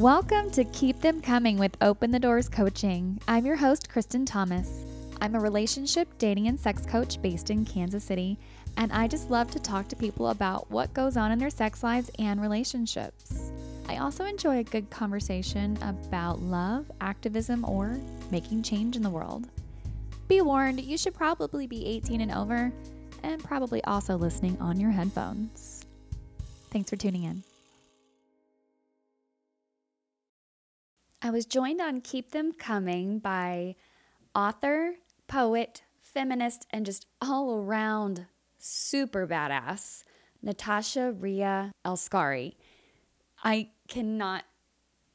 Welcome to Keep Them Coming with Open the Doors Coaching. I'm your host, Kristen Thomas. I'm a relationship, dating, and sex coach based in Kansas City, and I just love to talk to people about what goes on in their sex lives and relationships. I also enjoy a good conversation about love, activism, or making change in the world. Be warned, you should probably be 18 and over, and probably also listening on your headphones. Thanks for tuning in. I was joined on Keep Them Coming by author, poet, feminist, and just all around super badass, Natasha Ria El-Scari. I cannot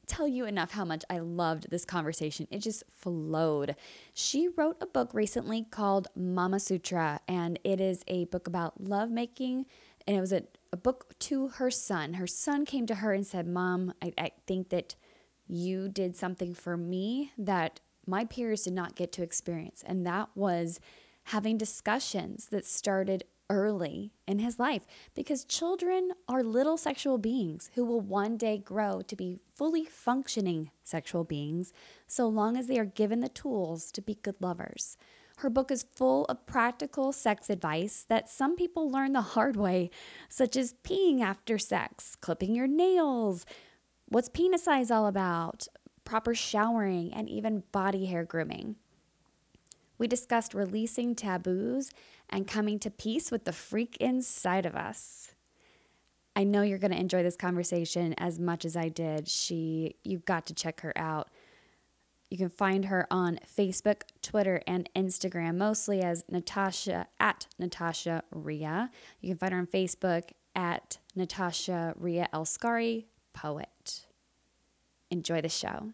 tell you enough how much I loved this conversation. It just flowed. She wrote a book recently called Mama Sutra, and it is a book about lovemaking. And it was a, a book to her son. Her son came to her and said, Mom, I, I think that you did something for me that my peers did not get to experience. And that was having discussions that started early in his life because children are little sexual beings who will one day grow to be fully functioning sexual beings so long as they are given the tools to be good lovers. Her book is full of practical sex advice that some people learn the hard way, such as peeing after sex, clipping your nails, what's penis size all about, proper showering, and even body hair grooming. We discussed releasing taboos and coming to peace with the freak inside of us. I know you're going to enjoy this conversation as much as I did. She, you've got to check her out. You can find her on Facebook, Twitter, and Instagram, mostly as Natasha at Natasha Ria. You can find her on Facebook at Natasha Ria El-Scari, poet. Enjoy the show.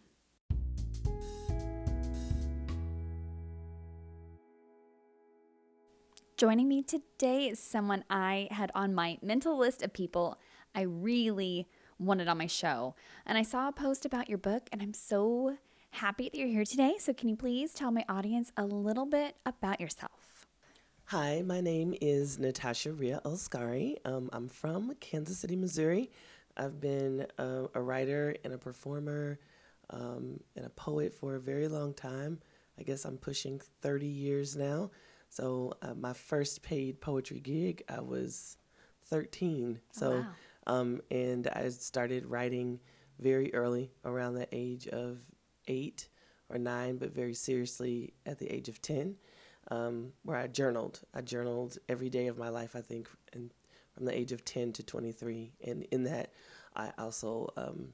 Joining me today is someone I had on my mental list of people I really wanted on my show. And I saw a post about your book, and I'm so happy that you're here today. So, can you please tell my audience a little bit about yourself? Hi, my name is Natasha Ria El-Scari. Um, I'm from Kansas City, Missouri. I've been a, a writer and a performer um, and a poet for a very long time. I guess I'm pushing 30 years now. So uh, my first paid poetry gig, I was 13. So, oh, wow. um, and I started writing very early, around the age of eight or nine, but very seriously at the age of 10, um, where I journaled. I journaled every day of my life, I think, and from the age of 10 to 23. And in that, I also um,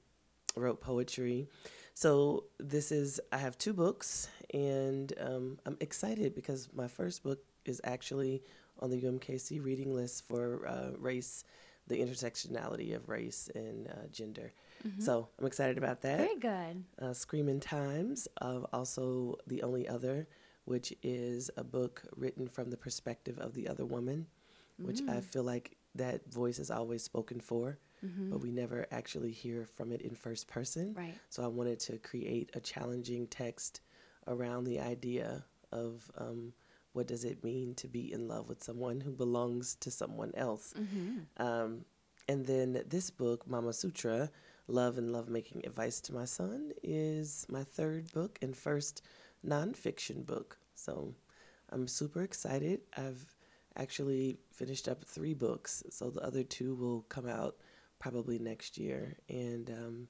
wrote poetry. So this is, I have two books, and um, I'm excited because my first book is actually on the UMKC reading list for uh, race, the intersectionality of race and uh, gender. Mm-hmm. So I'm excited about that. Very good. Uh, Screaming Times, of also The Only Other, which is a book written from the perspective of the other woman, which I Mm. feel like that voice is always spoken for, Mm-hmm. but we never actually hear from it in first person. Right. So I wanted to create a challenging text around the idea of um, what does it mean to be in love with someone who belongs to someone else. Mm-hmm. Um, and then this book, Mama Sutra, Love and Lovemaking Advice to My Son, is my third book and first nonfiction book. So I'm super excited. I've actually finished up three books, so the other two will come out probably next year. And um,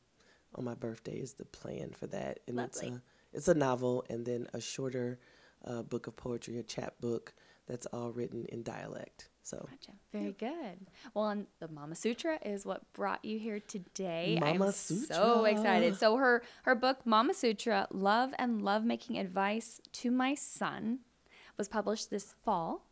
on my birthday is the plan for that. And it's a it's a novel and then a shorter uh, book of poetry, a chap book that's all written in dialect. So Gotcha. Very good. Well, and the Mama Sutra is what brought you here today. Mama I'm so excited. So her her book Mama Sutra: Love and Lovemaking Advice to My Son was published this fall,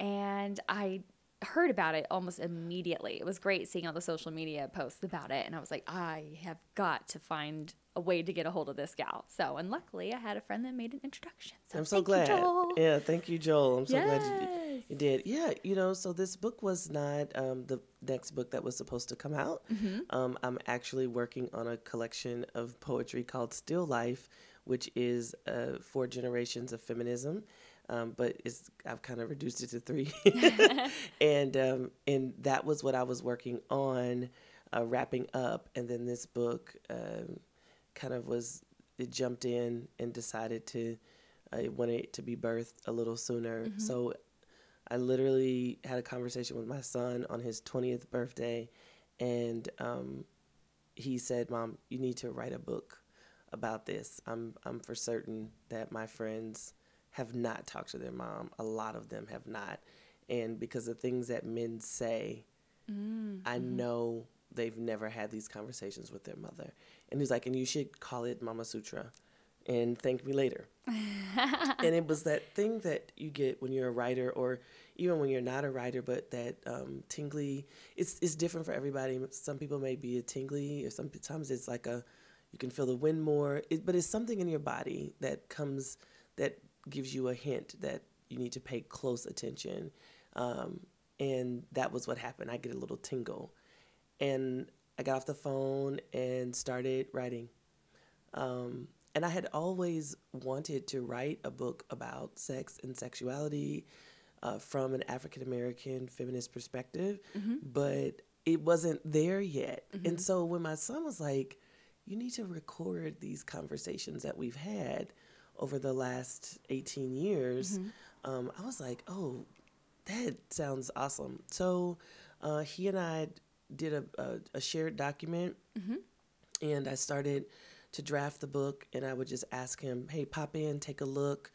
and I heard about it almost immediately. It was great seeing all the social media posts about it, and I was like, I have got to find a way to get a hold of this gal. So, and luckily, I had a friend that made an introduction. So I'm so thank glad. You, Joel. Yeah, thank you, Joel. I'm so glad you, you did. Yeah, you know, so this book was not um, the next book that was supposed to come out. Mm-hmm. Um, I'm actually working on a collection of poetry called Still Life, which is uh, four generations of feminism. Um, but it's I've kind of reduced it to three, and um, and that was what I was working on uh, wrapping up, and then this book um, kind of was it jumped in and decided to I wanted it to be birthed a little sooner. Mm-hmm. So I literally had a conversation with my son on his 20th birthday, and um, he said, "Mom, you need to write a book about this. I'm I'm for certain that my friends have not talked to their mom. A lot of them have not, and because of things that men say, Mm, I mm-hmm. know they've never had these conversations with their mother. And he's like, and you should call it Mama Sutra and thank me later. and it was that thing that you get when you're a writer or even when you're not a writer, but that um, tingly, it's, it's different for everybody. Some people may be a tingly or sometimes it's like a, you can feel the wind more, it, but it's something in your body that comes, that gives you a hint that you need to pay close attention. Um, and that was what happened. I get a little tingle. And I got off the phone and started writing. Um, and I had always wanted to write a book about sex and sexuality uh, from an African American feminist perspective, but it wasn't there yet. And so when my son was like, you need to record these conversations that we've had over the last 18 years, um, I was like, oh, that sounds awesome. So uh, he and I did a, a, a shared document, and I started to draft the book. And I would just ask him, "Hey, pop in, take a look,"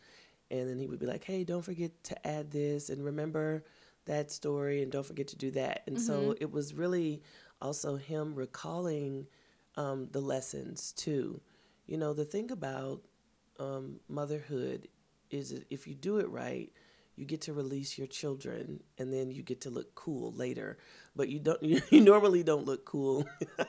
and then he would be like, "Hey, don't forget to add this, and remember that story, and don't forget to do that." And so it was really also him recalling um, the lessons too. You know, the thing about um, motherhood is if you do it right, you get to release your children, and then you get to look cool later. But you don't. You, you normally don't look cool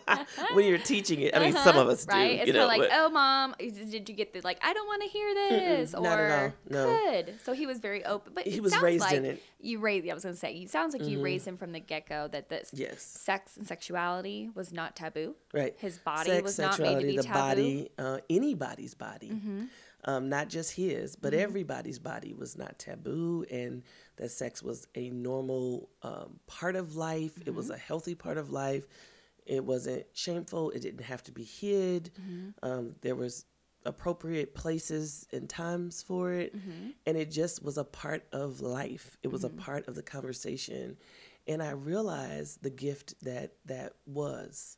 when you're teaching it. I mean, some of us do. right? It's you know, like, but- oh, mom, did you get the like? I don't want to hear this, not or no. good. So he was very open, but He was raised like in it. Mm-hmm. You raised. I was gonna say, it sounds like you raised him from the get go that this Yes. sex and sexuality was not taboo. Right. His body Sex, was not made to be the taboo. body, uh, anybody's body, Mm-hmm. Um, not just his, but everybody's body was not taboo, and that sex was a normal um, part of life. It Mm-hmm. was a healthy part of life. It wasn't shameful. It didn't have to be hid. Mm-hmm. Um, there was appropriate places and times for it, Mm-hmm. and it just was a part of life. It was a part of the conversation, and I realized the gift that that was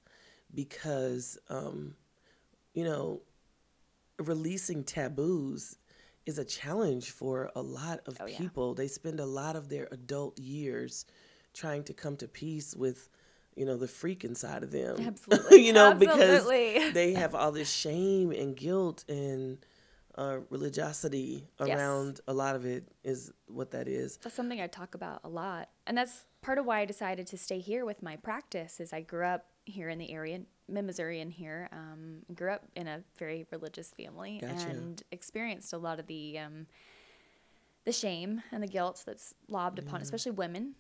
because um, you know releasing taboos is a challenge for a lot of Oh, yeah. people they spend a lot of their adult years trying to come to peace with you know the freak inside of them Absolutely. you know Absolutely. because they have all this shame and guilt and uh, religiosity Yes. around a lot of it is what that is That's something I talk about a lot, and that's part of why I decided to stay here with my practice. Is I grew up here in the area, mid Missouri, in here. Um, grew up in a very religious family Gotcha. and experienced a lot of the um, the shame and the guilt that's lobbed upon, especially women.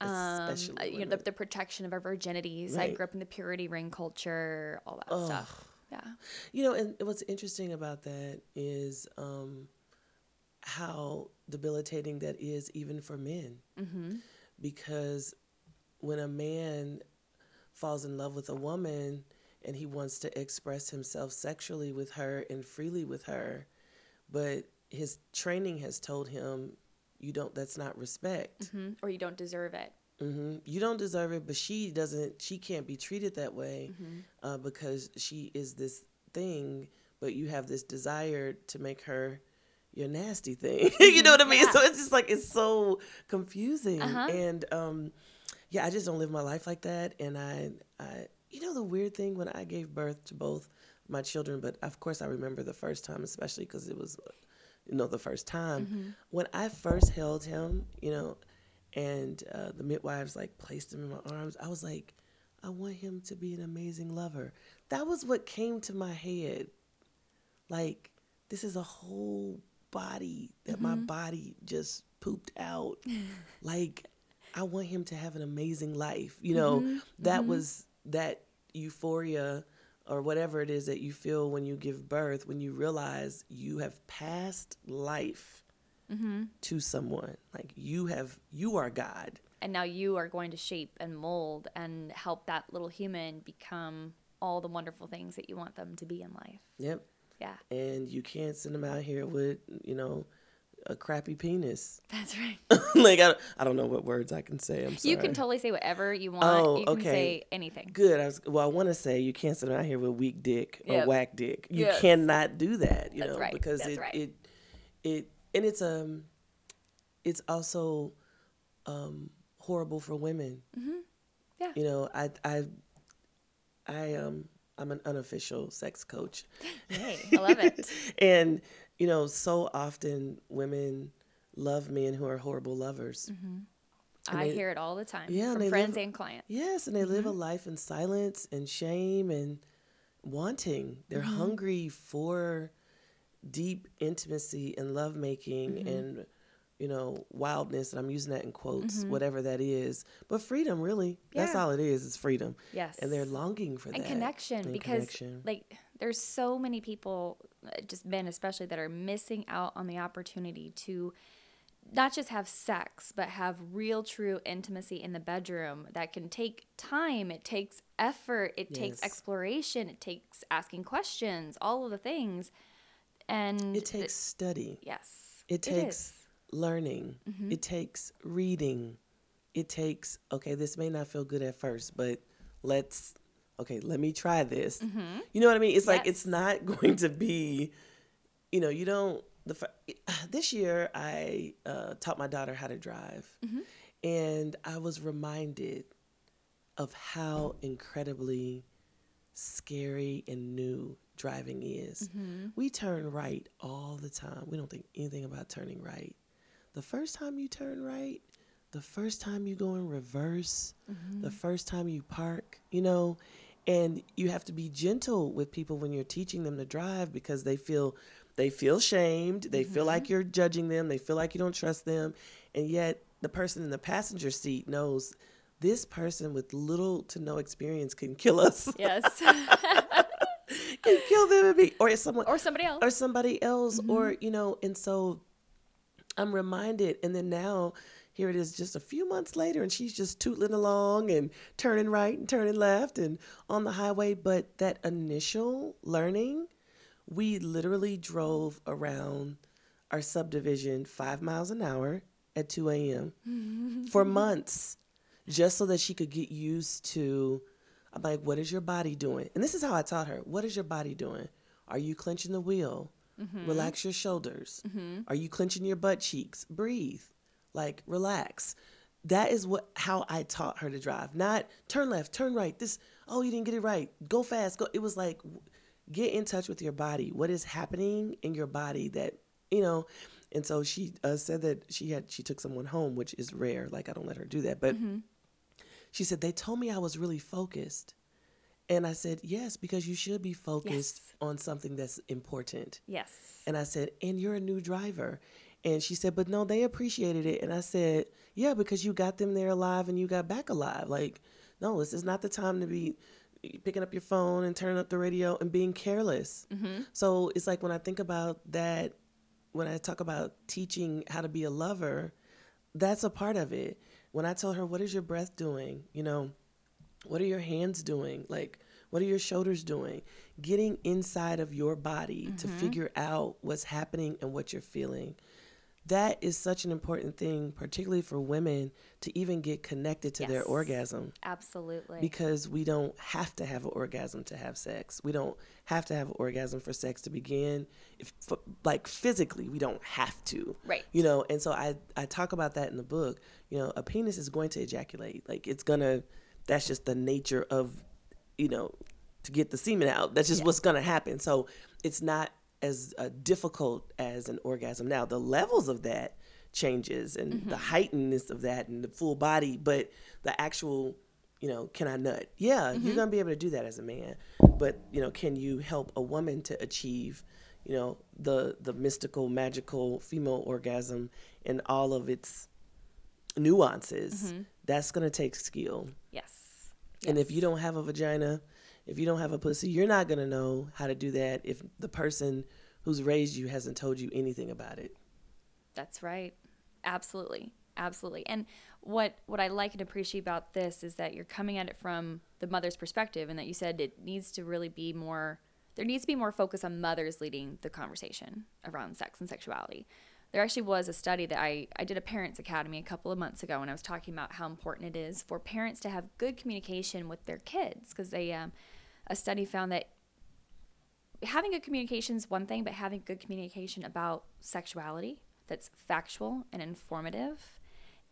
Um, Especially uh, you know, the, the protection of our virginities. I grew up in the purity ring culture, all that stuff. Yeah. You know, and what's interesting about that is um, how debilitating that is even for men. Mm-hmm. Because when a man falls in love with a woman and he wants to express himself sexually with her and freely with her, but his training has told him, you don't, that's not respect. hmm Or you don't deserve it. hmm You don't deserve it, but she doesn't. She can't be treated that way Mm-hmm. uh, because she is this thing. But you have this desire to make her your nasty thing. you know what I mean? Yeah. So it's just like it's so confusing. Uh-huh. And um, yeah, I just don't live my life like that. And I, I, you know, the weird thing when I gave birth to both my children, but of course I remember the first time, especially because it was, you know, the first time Mm-hmm. when I first held him, you know, and uh, the midwives like placed him in my arms. I was like, I want him to be an amazing lover. That was what came to my head. Like, this is a whole body that my body just pooped out. like, I want him to have an amazing life. You know, mm-hmm. that mm-hmm. was that euphoria or whatever it is that you feel when you give birth, when you realize you have passed life mm-hmm. to someone. Like you have, you are God. and now you are going to shape and mold and help that little human become all the wonderful things that you want them to be in life. Yep. Yeah, And you can't send them out here with, you know, a crappy penis. that's right. like I, I don't know what words I can say. I'm sorry. You can totally say whatever you want. Oh, you can okay. say anything. Good. I was well. I want to say you can't sit out here with weak dick or Yep. whack dick. You Yes. cannot do that. You That's know right. because That's it right. it it and it's um it's also um horrible for women. Mm-hmm. Yeah. You know, I I I um I'm an unofficial sex coach. Hey, I love it. and you know, so often women love men who are horrible lovers. I they- hear it all the time Yeah, from they friends live- and clients. Yes, and they live a Mm-hmm. life in silence and shame and wanting. They're Mm-hmm. hungry for deep intimacy and lovemaking Mm-hmm. and you know wildness. And I'm using that in quotes, whatever that is. But freedom, really, that's all it is. Is freedom. Yes. And they're longing for and that connection And because connection. like there's so many people just men especially that are missing out on the opportunity to not just have sex but have real true intimacy in the bedroom that can take time it takes effort it takes exploration it takes asking questions all of the things and it takes study. yes It takes is. learning. Mm-hmm. It takes reading. It takes, okay, this may not feel good at first, but let's, okay, let me try this. You know what I mean? It's like, Mm-hmm. It's not going to be, you know, you don't, the this year I uh, taught my daughter how to drive. Mm-hmm. And I was reminded of how incredibly scary and new driving is. Mm-hmm. We turn right all the time. We don't think anything about turning right. The first time you turn right, the first time you go in reverse, Mm-hmm. the first time you park, you know, and you have to be gentle with people when you're teaching them to drive because they feel they feel shamed, they feel Mm-hmm. like you're judging them, they feel like you don't trust them, and yet the person in the passenger seat knows this person with little to no experience can kill us, yes. Can kill them, and be, or someone, or somebody else. or somebody else or you know and so i'm reminded and then now here it is just a few months later and she's just tootling along and turning right and turning left and on the highway but that initial learning we literally drove around our subdivision five miles an hour at 2 a.m for months just so that she could get used to I'm like, what is your body doing? And this is how I taught her. What is your body doing? Are you clenching the wheel? Mm-hmm. Relax your shoulders. Mm-hmm. Are you clenching your butt cheeks? Breathe. Like relax. That is what how I taught her to drive. Not turn left, turn right. This oh you didn't get it right. Go fast. Go. It was like get in touch with your body. What is happening in your body that you know? And so she uh, said that she had she took someone home, which is rare. Like I don't let her do that, but she said they told me I was really focused, and I said yes because you should be focused Yes. on something that's important. yes And I said, and you're a new driver. And she said, but no, they appreciated it. And I said, yeah, because you got them there alive and you got back alive. Like, no, this is not the time to be picking up your phone and turning up the radio and being careless. Mm-hmm. So it's like when I think about that, when I talk about teaching how to be a lover, that's a part of it. When I tell her, what is your breath doing? You know, what are your hands doing? Like, what are your shoulders doing? Getting inside of your body to mm-hmm. figure out what's happening and what you're feeling. That is such an important thing, particularly for women, to even get connected to their orgasm absolutely because we don't have to have an orgasm to have sex. We don't have to have an orgasm for sex to begin. If, like physically, we don't have to. Right. You know, and so I I talk about that in the book. You know, a penis is going to ejaculate. Like it's gonna. That's just the nature of, you know, to get the semen out. That's just what's gonna happen. So it's not as uh, difficult as an orgasm. Now the levels of that changes and mm-hmm. the heightenedness of that and the full body, but the actual you know, can I nut? Yeah, you're mm-hmm. gonna be able to do that as a man. But you know, can you help a woman to achieve, you know, the the mystical, magical female orgasm and all of its nuances? Mm-hmm. That's gonna take skill. yes And if you don't have a vagina, if you don't have a pussy, you're not gonna know how to do that if the person who's raised you hasn't told you anything about it. That's right. Absolutely. absolutely. And what what I like and appreciate about this is that you're coming at it from the mother's perspective, and that you said it needs to really be more. There needs to be more focus on mothers leading the conversation around sex and sexuality. There actually was a study that I, I did a Parents Academy a couple of months ago, and I was talking about how important it is for parents to have good communication with their kids because they um, a study found that having good communication is one thing, but having good communication about sexuality that's factual and informative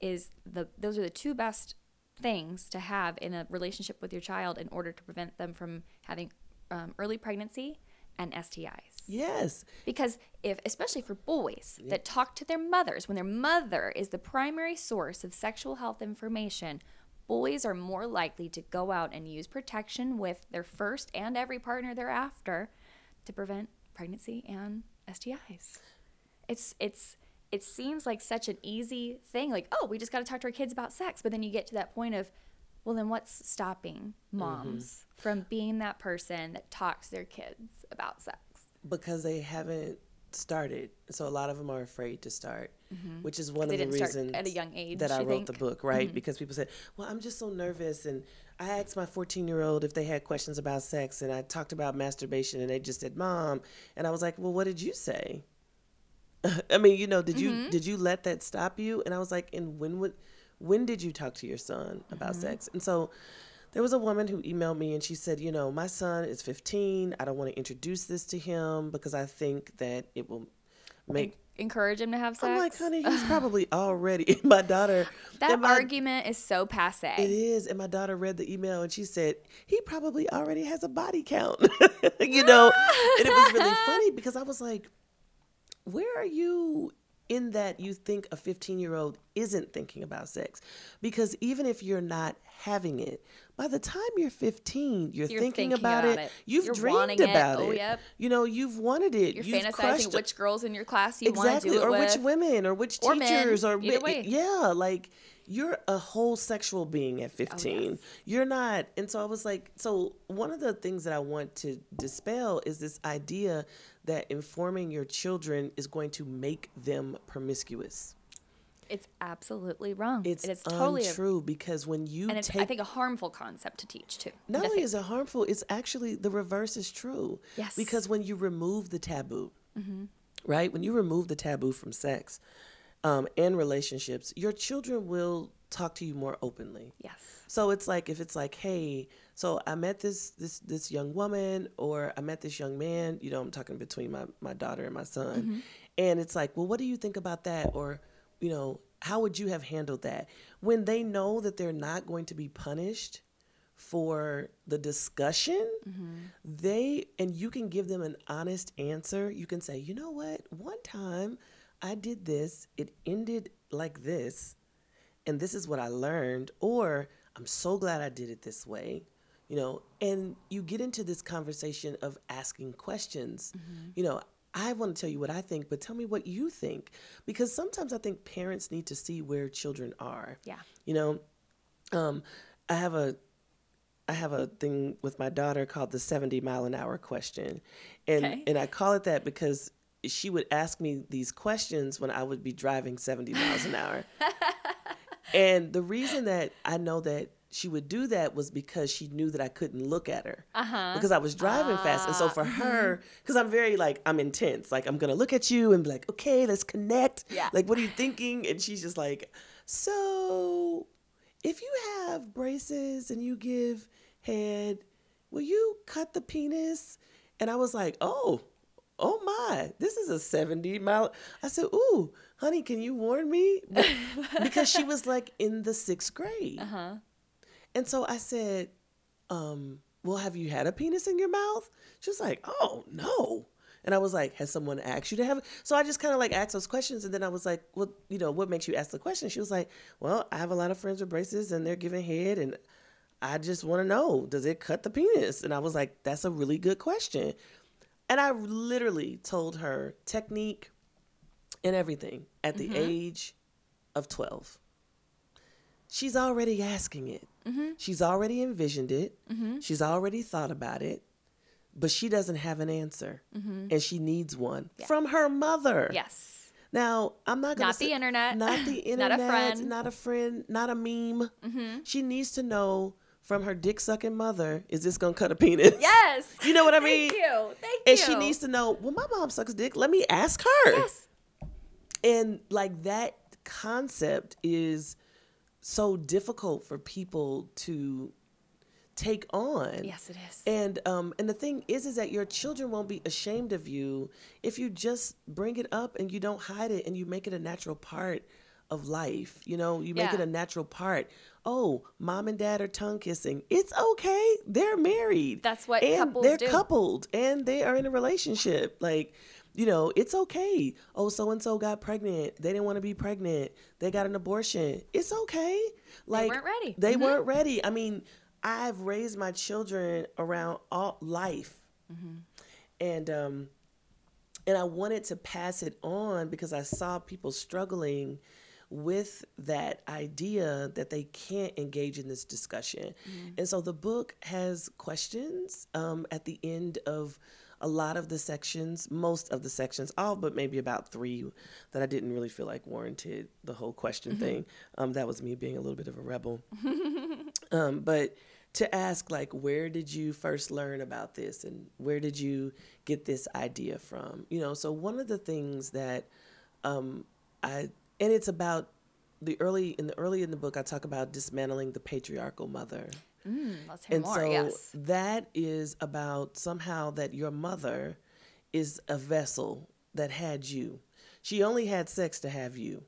is the those are the two best things to have in a relationship with your child in order to prevent them from having um, early pregnancy and STIs. Yes. Because if especially for boys that talk to their mothers when their mother is the primary source of sexual health information, boys are more likely to go out and use protection with their first and every partner thereafter to prevent pregnancy and STIs. It's it's it seems like such an easy thing like oh we just got to talk to our kids about sex but then you get to that point of well then what's stopping moms mm-hmm. from being that person that talks to their kids about sex because they haven't started. So a lot of them are afraid to start, mm-hmm. which is one of the reasons at a young age, that I wrote the book, right? Mm-hmm. Because people said, "Well, I'm just so nervous," and I asked my 14 year old if they had questions about sex, and I talked about masturbation, and they just said, "Mom," and I was like, "Well, what did you say?" I mean, you know, did you mm-hmm. did you let that stop you? And I was like, "And when would when did you talk to your son about sex?" And so there was a woman who emailed me and she said, You know, my son is 15. I don't want to introduce this to him because I think that it will make. encourage him to have sex I'm like, honey, he's probably already. my daughter. that my- argument is so passe It is. And my daughter read the email and she said, he probably already has a body count. you know? and it was really funny because I was like, where are you in that you think a 15 year old isn't thinking about sex? Because even if you're not having it, by the time you're 15, you're, You're thinking, thinking about, about it. it. You've You're dreamed it. about Oh, it. yep. You know, you've wanted it. you're You've fantasizing which girls in your class you want to exactly do it or with which women or which Or men, teachers or either mi- way. yeah like you're a whole sexual being at 15 Oh, yes. you're not and so i was like so one of the things that i want to dispel is this idea that informing your children is going to make them promiscuous it's absolutely wrong it's it is totally a, untrue because when you and it's take i think a harmful concept to teach too not only is it harmful, it's actually the reverse is true. Yes. Mm-hmm. Because when you remove the taboo, right? When you remove the taboo from sex um, and relationships, your children will talk to you more openly. yes So it's like if it's like, hey, so I met this this this young woman or I met this young man, you know, I'm talking between my, my daughter and my son. And it's like, well, what do you think about that? Or, you know, how would you have handled that? When they know that they're not going to be punished for the discussion, mm-hmm. they and you can give them an honest answer. You can say, you know what, one time I did this, it ended like this and this is what I learned, or I'm so glad I did it this way, you know, and you get into this conversation of asking questions. Mm-hmm. You know, I want to tell you what I think, but tell me what you think. Because sometimes I think parents need to see where children are. Yeah. You know, um, I have a I have a thing with my daughter called the 70 mile an hour question. And Okay. and I call it that because she would ask me these questions when I would be driving 70 miles an hour. and the reason that I know that she would do that was because she knew that I couldn't look at her. Uh-huh. Because I was driving fast. And so for her, because I'm very like, I'm intense. Like, I'm to look at you and be like, okay, let's connect. Yeah. Like, what are you thinking? And she's just like, so if you have braces and you give head, will you cut the penis? And I was like, oh, oh my, this is a 70 mile. I said, ooh, honey, can you warn me? Because she was like in the sixth grade. uh-huh And so I said, um, well, have you had a penis in your mouth? She was like, oh, no. And I was like, has someone asked you to have it? So I just kind of like asked those questions. And then I was like, well, you know, what makes you ask the question? She was like, well, I have a lot of friends with braces and they're giving head. And I just want to know, does it cut the penis? And I was like, that's a really good question. And I literally told her technique and everything at the age of 12. She's already asking it. Mm-hmm. She's already envisioned it. Mm-hmm. She's already thought about it. But she doesn't have an answer. Mm-hmm. And she needs one from her mother. yes Now, I'm not gonna Not the internet. not the internet, Not a friend. not a friend, not a meme. Mm-hmm. She needs to know from her dick sucking mother, is this gonna cut a penis? Yes. You know what I mean? Thank you. Thank And you. And she needs to know, well, my mom sucks dick. Let me ask her. Yes. And like that concept is so difficult for people to take on. Yes, it is. And um and the thing is is that your children won't be ashamed of you if you just bring it up and you don't hide it and you make it a natural part of life. You know, you make Yeah. it a natural part. Oh, mom and dad are tongue kissing. It's okay. They're married. That's what and couples they're do. coupled and they are in a relationship. Like, you know, it's okay. Oh, so and so got pregnant. They didn't want to be pregnant. They got an abortion. It's okay. Like they weren't ready. They Mhm. weren't ready. I mean, I've raised my children around all life, Mm-hmm. and um, and I wanted to pass it on because I saw people struggling with that idea that they can't engage in this discussion. And so the book has questions um, at the end of a lot of the sections, most of the sections, all but maybe about three that I didn't really feel like warranted the whole question thing. Um, that was me being a little bit of a rebel. um, but to ask like where did you first learn about this and where did you get this idea from you know so one of the things that um, i and it's about the early in the early in the book i talk about dismantling the patriarchal mother Mm, let's hear and more. so yes. that is about somehow that your mother is a vessel that had you she only had sex to have you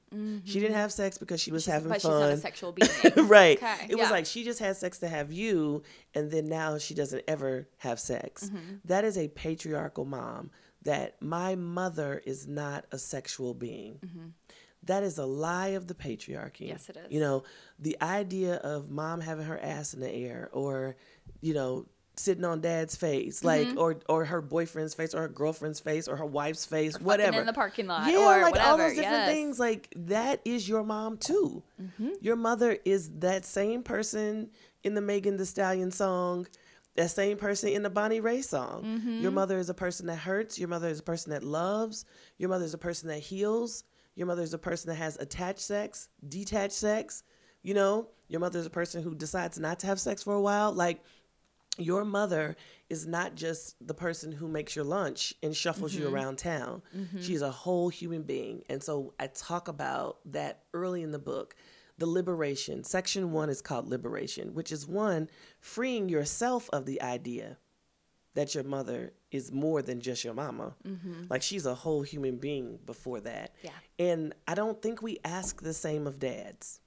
she didn't have sex because she was She's- having but fun she's not a sexual being. right. Okay, It was like she just had sex to have you, and then now she doesn't ever have sex. Mm-hmm. That is a patriarchal mom. That my mother is not a sexual being. That is a lie of the patriarchy. Mm-hmm. Yes, it is. You know, the idea of mom having her ass in the air, or you know, sitting on dad's face, like, Mm-hmm. or or her boyfriend's face, or her girlfriend's face, or her wife's face, Fucking whatever in the parking lot yeah, or like whatever. all those different yes. Mm-hmm. things. Like that is your mom too. Your mother is that same person in the Megan Thee Stallion song, that same person in the Bonnie Ray song. Mm-hmm. Your mother is a person that hurts. Your mother is a person that loves. Your mother is a person that heals. Your mother is a person that has attached sex, detached sex. You know, your mother is a person who decides not to have sex for a while. Like your mother is not just the person who makes your lunch and shuffles you mm-hmm. around town. Mm-hmm. She's a whole human being. And so I talk about that early in the book. The liberation. Section one is called liberation, which is one, freeing yourself of the idea that your mother is more than just your mama. Mm-hmm. Like she's a whole human being before that. Yeah. And I don't think we ask the same of dads.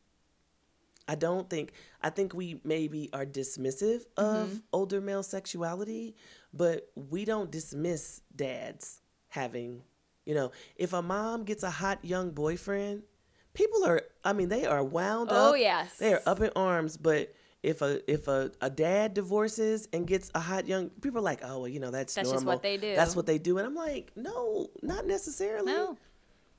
I don't think I think we maybe are dismissive of mm-hmm. older male sexuality, but we don't dismiss dads having, you know, if a mom gets a hot young boyfriend, people are I mean they are wound Oh, up. yes. They are up in arms, but if a if a, a dad divorces and gets a hot young people are like, "Oh, well, you know, that's That's just normal. what they do." That's what they do." And I'm like, "No, not necessarily." No.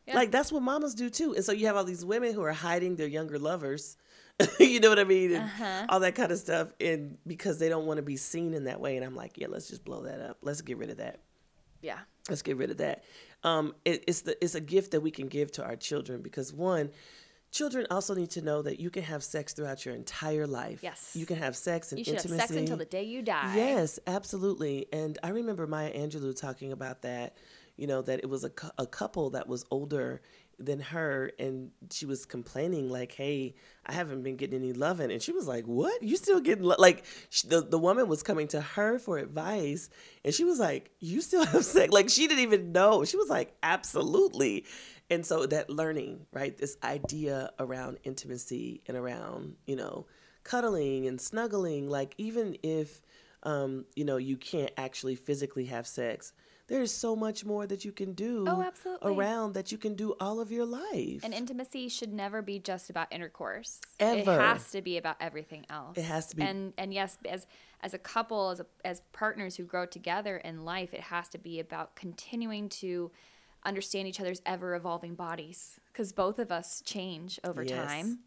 Yeah. Like that's what mamas do too. And so you have all these women who are hiding their younger lovers. you know what I mean? And Uh-huh. all that kind of stuff. And because they don't want to be seen in that way. And I'm like, yeah, let's just blow that up. Let's get rid of that. Yeah. Let's get rid of that. Um, it, it's the it's a gift that we can give to our children because one, children also need to know that you can have sex throughout your entire life. Yes. you can have sex and You should intimacy. have sex until the day you die. Yes, absolutely. And I remember Maya Angelou talking about that, you know, that it was a, cou- a couple that was older than her and she was complaining like, "Hey, I haven't been getting any loving." And she was like, "What? You still getting lo-? like sh the the woman was coming to her for advice and she was like, "You still have sex?" Like she didn't even know. She was like, "Absolutely." And so that learning, right? This idea around intimacy and around, you know, cuddling and snuggling, like even if um, you know, you can't actually physically have sex. There's so much more that you can do Oh, absolutely. around that you can do all of your life. And intimacy should never be just about intercourse. Ever. It has to be about everything else. It has to be- And and yes, as as a couple, as a, as partners who grow together in life, it has to be about continuing to understand each other's ever evolving bodies because both of us change over Yes. time.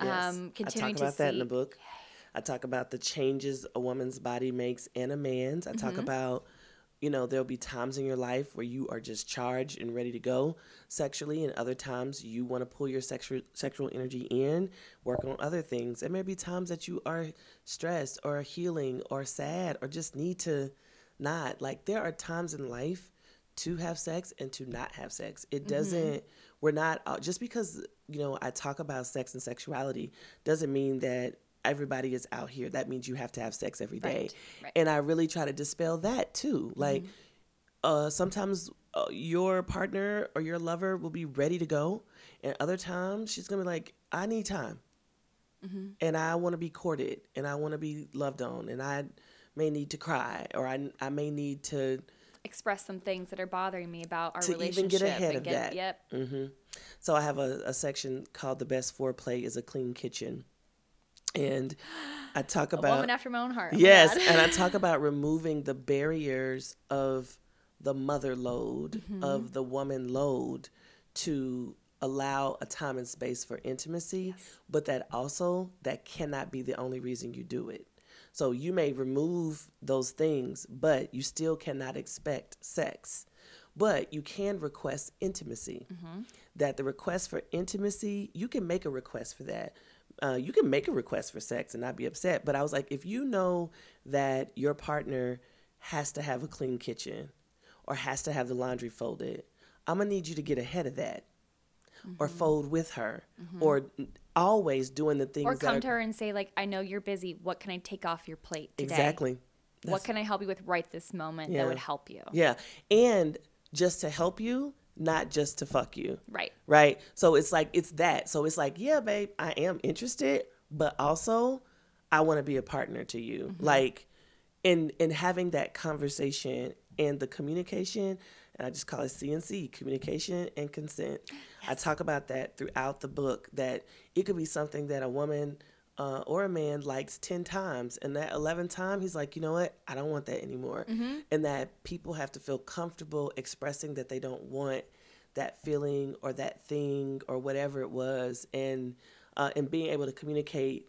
Yes. Um, I talk about that in the book. I talk about the changes a woman's body makes and a man's. I Mm-hmm. talk about you know, there'll be times in your life where you are just charged and ready to go sexually, and other times you want to pull your sexual sexual energy in, work on other things. There may be times that you are stressed or healing or sad or just need to not. Like there are times in life to have sex and to not have sex. It doesn't. We're not uh, just because you know I talk about sex and sexuality doesn't mean that everybody is out here. That means you have to have sex every day. Right, right. And I really try to dispel that too. Like, uh, sometimes uh, your partner or your lover will be ready to go, and other times she's gonna be like, "I need time, and I want to be courted, and I want to be loved on, and I may need to cry, or I I may need to." Express some things that are bothering me about our To even relationship. get ahead of get- that. Yep. hmm So I have a, a section called "The Best Foreplay is a Clean Kitchen," and I talk A about woman after my own heart. Oh Yes, and I talk about removing the barriers of the mother load, Mm-hmm. of the woman load to allow a time and space for intimacy, but that also that cannot be the only reason you do it. So you may remove those things, but you still cannot expect sex. But you can request intimacy. Mm-hmm. That the request for intimacy, you can make a request for that. Uh, you can make a request for sex and not be upset. But I was like, if you know that your partner has to have a clean kitchen or has to have the laundry folded, I'm gonna need you to get ahead of that or mm-hmm. fold with her mm-hmm. or always doing the things Or come are- to her and say, like, I know you're busy. What can I take off your plate today? exactly What can I help you with right this moment Yeah. that would help you? yeah and just to help you not just to fuck you Right. right so it's like it's that so it's like yeah babe i am interested but also i want to be a partner to you mm-hmm. like in in having that conversation and the communication and i just call it cnc communication and consent. I talk about that throughout the book that it could be something that a woman uh, or a man likes 10 times and that 11th time he's like you know what? I don't want that anymore. And that people have to feel comfortable expressing that they don't want that feeling or that thing or whatever it was and uh, and being able to communicate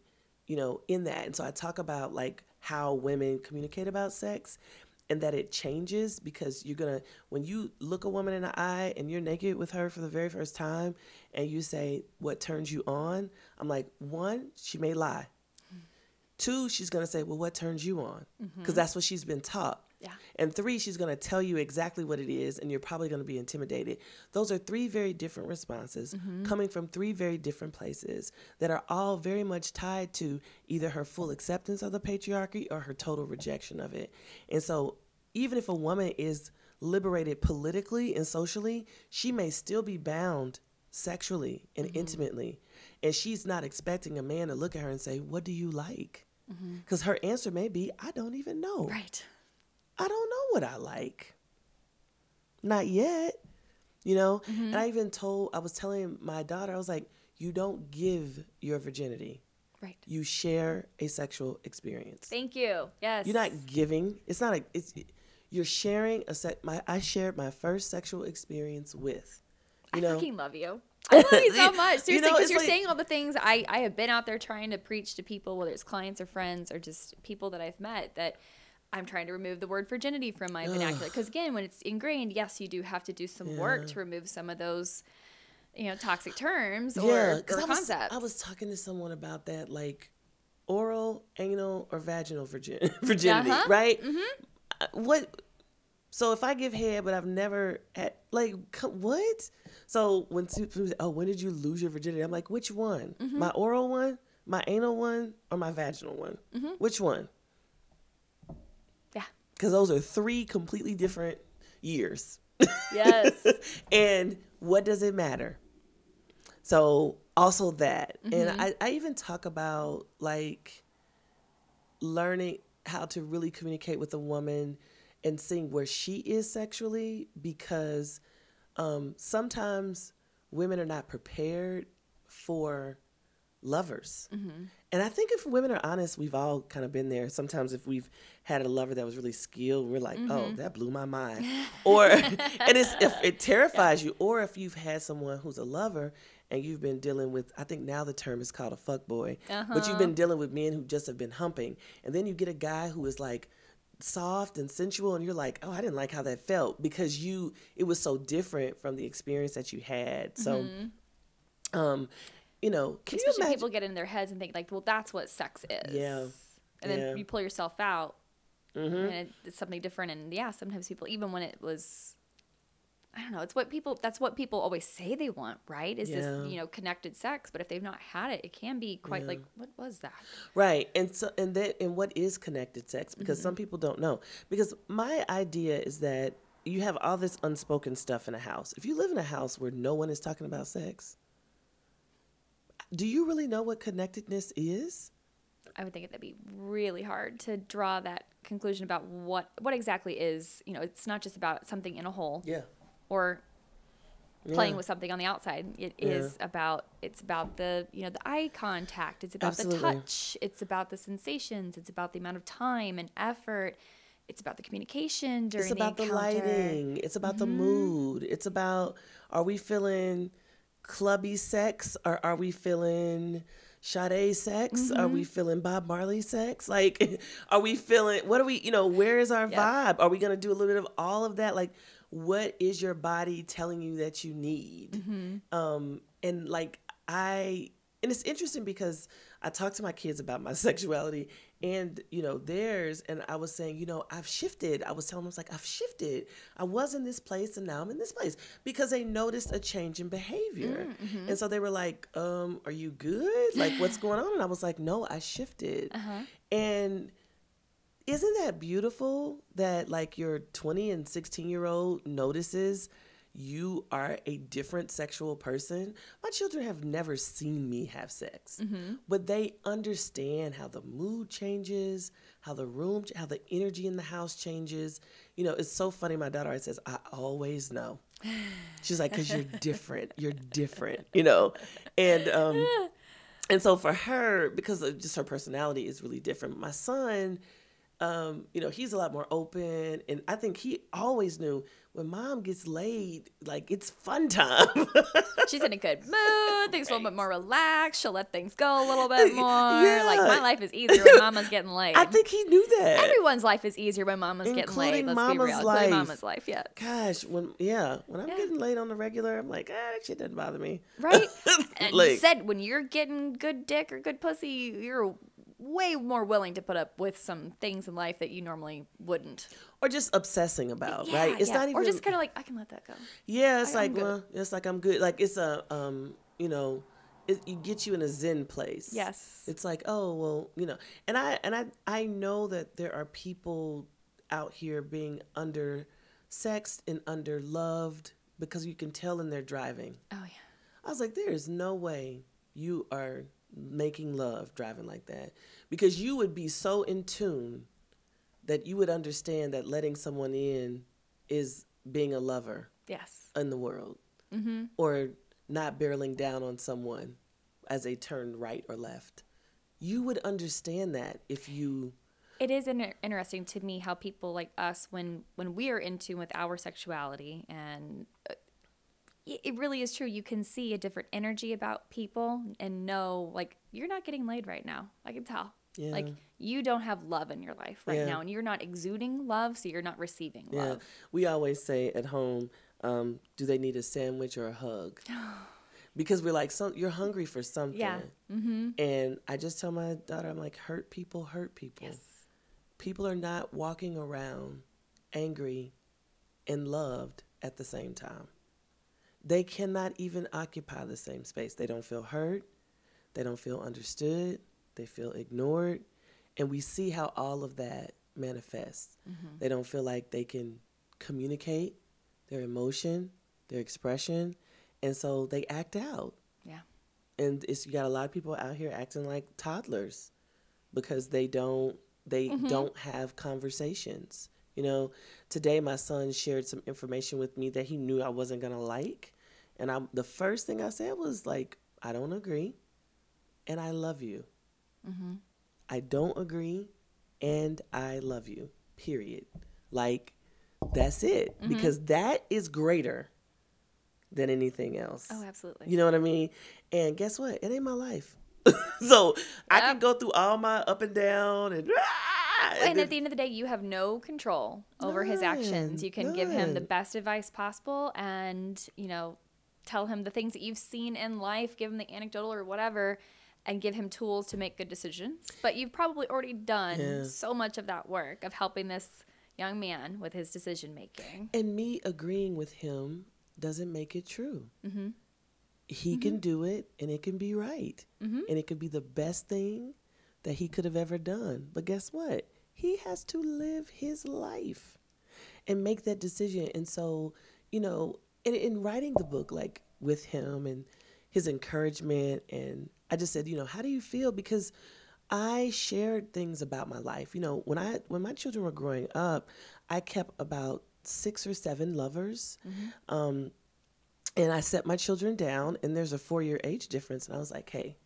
you know in that. And so i talk about like how women communicate about sex and that it changes because you're gonna when you look a woman in the eye and you're naked with her for the very first time and you say what turns you on i'm like one she may lie two she's gonna say well what turns you on mm-hmm. because that's what she's been taught Yeah. and three, she's to tell you exactly what it is, and you're probably to be intimidated. Those are three very different responses mm-hmm. coming from three very different places that are all very much tied to either her full acceptance of the patriarchy or her total rejection of it. And so, even if a woman is liberated politically and socially, she may still be bound sexually and intimately. And she's not expecting a man to look at her and say, What do you like? Because her answer may be, I don't even know. Right. I don't know what I like. Not yet. You know? Mm-hmm. And I even told, I was telling my daughter, I was like, you don't give your virginity, Right. you share a sexual experience. Thank you. Yes. You're not giving. It's not a, it's, you're sharing a set. My, I shared my first sexual experience with, you I know, freaking love you. I love you so much. Seriously, You know, because it's you're like- saying all the things I, I have been out there trying to preach to people, whether it's clients or friends or just people that I've met, that I'm trying to remove the word virginity from my vernacular. Because again, when it's ingrained, yes, you do have to do some work to remove some of those, you know, toxic terms or, yeah, or I was, concepts. I was talking to someone about that, like oral, anal, or vaginal virgin- virginity, Uh-huh. right? Uh, What? So if I give head, but I've never had, like, what? So when people say, oh, when did you lose your virginity? I'm like, which one? Mm-hmm. My oral one, my anal one, or my vaginal one? Mm-hmm. Which one? yeah. Because those are three completely different years. Yes. and what does it matter? So also that, Mm-hmm. and I, I even talk about like learning how to really communicate with a woman and seeing where she is sexually because um, sometimes women are not prepared for lovers. Mm-hmm. And I think if women are honest, we've all kind of been there. Sometimes if we've had a lover that was really skilled, we're like, oh, mm-hmm. that blew my mind. Or and it's if it terrifies you, or if you've had someone who's a lover and you've been dealing with I think now the term is called a fuck boy. But you've uh-huh. been dealing with men who just have been humping. And then you get a guy who is like soft and sensual and you're like oh i didn't like how that felt because you it was so different from the experience that you had so um you know can you imagine people get in their heads and think like, well, that's what sex is. Yeah. And then Yeah. you pull yourself out, Mhm. and it's something different. And yeah, sometimes people, even when it was, I don't know, it's what people. That's what people always say they want, right? Is Yeah. this you know connected sex? But if they've not had it, it can be quite Yeah. like, what was that? Right. And so and then and what is connected sex? Because Mm-hmm. some people don't know. Because my idea is that you have all this unspoken stuff in a house. If you live in a house where no one is talking about sex, do you really know what connectedness is? I would think that'd be really hard to draw that conclusion about what what exactly is. You know, it's not just about something in a hole Yeah. Or playing Yeah. with something on the outside. It Yeah. is about it's about the you know the eye contact. It's about Absolutely. the touch. It's about the sensations. It's about the amount of time and effort. It's about the communication during the It's about the, the, lighting. It's about the Mm-hmm. mood. It's about are we feeling clubby sex or are we feeling Sade sex? Are Mm-hmm. we feeling Bob Marley sex? Like, are we feeling, what are we, you know, where is our Yeah. vibe? Are we going to do a little bit of all of that? Like, what is your body telling you that you need? Mm-hmm. Um, and like, I, and it's interesting because I talk to my kids about my sexuality and, you know, theirs. And I was saying, you know, I've shifted. I was telling them, I was like, I've shifted. I was in this place and now I'm in this place because they noticed a change in behavior. And so they were like, um, are you good? Like, what's going on? And I was like, no, I shifted. And isn't that beautiful that like your 20 and 16 year old notices you are a different sexual person? My children have never seen me have sex but they understand how the mood changes how the room how the energy in the house changes. You know it's so funny my daughter always says i always know. She's like because you're different you're different you know? And um and so for her, because of just her personality is really different. My son, um, you know, he's a lot more open, and I think he always knew when mom gets laid, like it's fun time. She's in a good mood. Things a little bit more relaxed. She'll let things go a little bit more. Like my life is easier when Mama's getting laid. I think he knew that. Everyone's life is easier when Mama's getting laid. Including Let's Mama's be real. Including life. Mama's life. Yeah. Gosh, when yeah, when I'm Yeah. getting laid on the regular, I'm like, ah, that shit doesn't bother me. Right? And Like- said when you're getting good dick or good pussy, you're way more willing to put up with some things in life that you normally wouldn't. Or just obsessing about, Yeah, right? It's yeah. not even Or just kind of like I can let that go. Yeah, it's I- like well, it's like I'm good. Like it's a um, you know, it, you get you in a zen place. Yes. It's like oh well, you know, and I and I I know that there are people out here being under sexed and under loved because you can tell in their driving. Oh yeah. I was like, there is no way you are making love driving like that because you would be so in tune that you would understand that letting someone in is being a lover Yes. in the world Mm-hmm. or not barreling down on someone as they turn right or left. You would understand that if you It is inter- interesting to me how people like us, when when we are in tune with our sexuality, and it really is true. You can see a different energy about people and know like you're not getting laid right now. I can tell. Yeah. Like you don't have love in your life right Yeah. now, and you're not exuding love, so you're not receiving yeah, love. we always say at home, um, do they need a sandwich or a hug? Because we're like, so, you're hungry for something. Yeah. Mm-hmm. And I just tell my daughter, I'm like, hurt people hurt people. Yes. People are not walking around angry and loved at the same time. They cannot even occupy the same space. They don't feel hurt. They don't feel understood. They feel ignored. And we see how all of that manifests. Mm-hmm. They don't feel like they can communicate their emotion, their expression. And so they act out Yeah. and it's you got a lot of people out here acting like toddlers because they don't they mm-hmm. don't have conversations you know today my son shared some information with me that he knew i wasn't going to like and i the first thing i said was like i don't agree and i love you i don't agree and i love you period like that's it because that is greater than anything else Oh, absolutely. you know what I mean? And guess what? It ain't my life. so I can go through all my up and down and "Ah!" and at the end of the day, you have no control over his actions. You can give him the best advice possible and, you know, tell him the things that you've seen in life, give him the anecdotal or whatever, and give him tools to make good decisions. But you've probably already done Yeah. so much of that work of helping this young man with his decision making. And me agreeing with him doesn't make it true. Mm-hmm. He can do it and it can be right. Mm-hmm. And it could be the best thing that he could have ever done. But guess what? He has to live his life and make that decision. And so, you know, in, in writing the book, like with him and his encouragement, and I just said, you know, how do you feel? Because I shared things about my life. You know, when I when my children were growing up, I kept about six or seven lovers. Um, and I set my children down, and there's a four year age difference. And I was like, hey,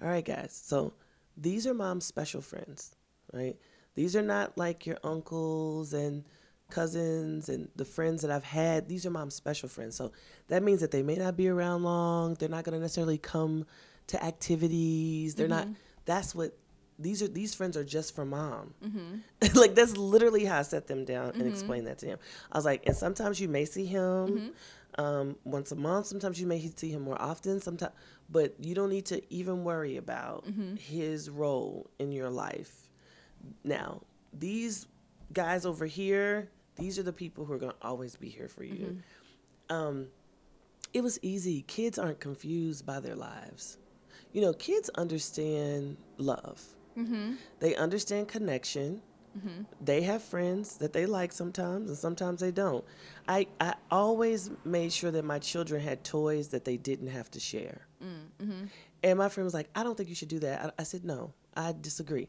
all right, guys, so these are mom's special friends, right? These are not like your uncles and cousins and the friends that I've had. These are mom's special friends. So that means that they may not be around long. They're not going to necessarily come to activities. They're not, mm-hmm. that's what. These are these friends are just for mom. Mm-hmm. like that's literally how I set them down and mm-hmm. explained that to him. I was like, and sometimes you may see him um, once a month. Sometimes you may see him more often. Sometimes, but you don't need to even worry about his role in your life. Now, these guys over here, these are the people who are going to always be here for you. Mm-hmm. Um, it was easy. Kids aren't confused by their lives. You know, kids understand love. Mm-hmm. They understand connection. Mm-hmm. They have friends that they like sometimes, and sometimes they don't. I, I always made sure that my children had toys that they didn't have to share. And my friend was like, I don't think you should do that. I, I said, No, I disagree.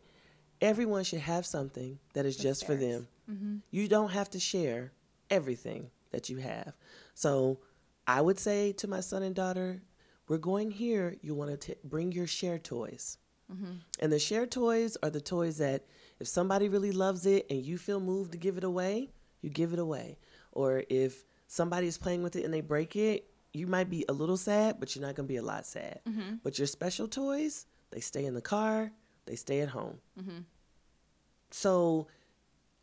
Everyone should have something that is just for them. Mm-hmm. You don't have to share everything that you have. So I would say to my son and daughter, we're going here. You want to bring your share toys. Mm-hmm. And the share toys are the toys that if somebody really loves it and you feel moved to give it away, you give it away. Or if somebody is playing with it and they break it, you might be a little sad, but you're not going to be a lot sad. Mm-hmm. But your special toys, they stay in the car, they stay at home. So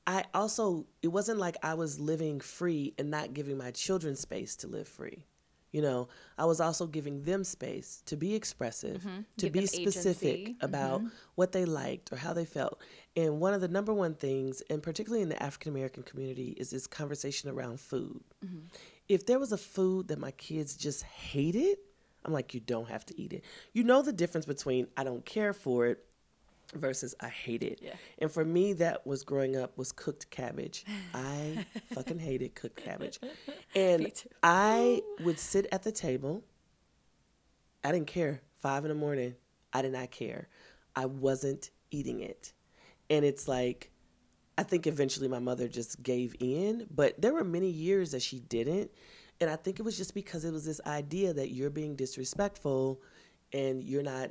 I also, it wasn't like I was living free and not giving my children space to live free. You know, I was also giving them space to be expressive, to Mm-hmm. Give be specific agency. about what they liked or how they felt. And one of the number one things, and particularly in the African American community, is this conversation around food. Mm-hmm. If there was a food that my kids just hated, I'm like, you don't have to eat it. You know the difference between I don't care for it versus I hate it. Yeah. And for me, that was growing up was cooked cabbage. I fucking hated cooked cabbage. And I would sit at the table. I didn't care. Five in the morning, I did not care. I wasn't eating it. And it's like, I think eventually my mother just gave in, but there were many years that she didn't. And I think it was just because it was this idea that you're being disrespectful and you're not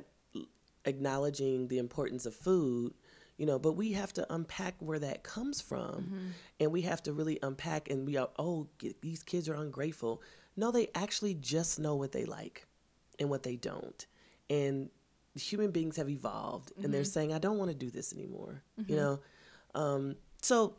acknowledging the importance of food you know but we have to unpack where that comes from. Mm-hmm. And we have to really unpack and we are oh these kids are ungrateful. No they actually just know what they like and what they don't. And human beings have evolved and they're mm-hmm. saying i don't want to do this anymore you mm-hmm. know? Um, so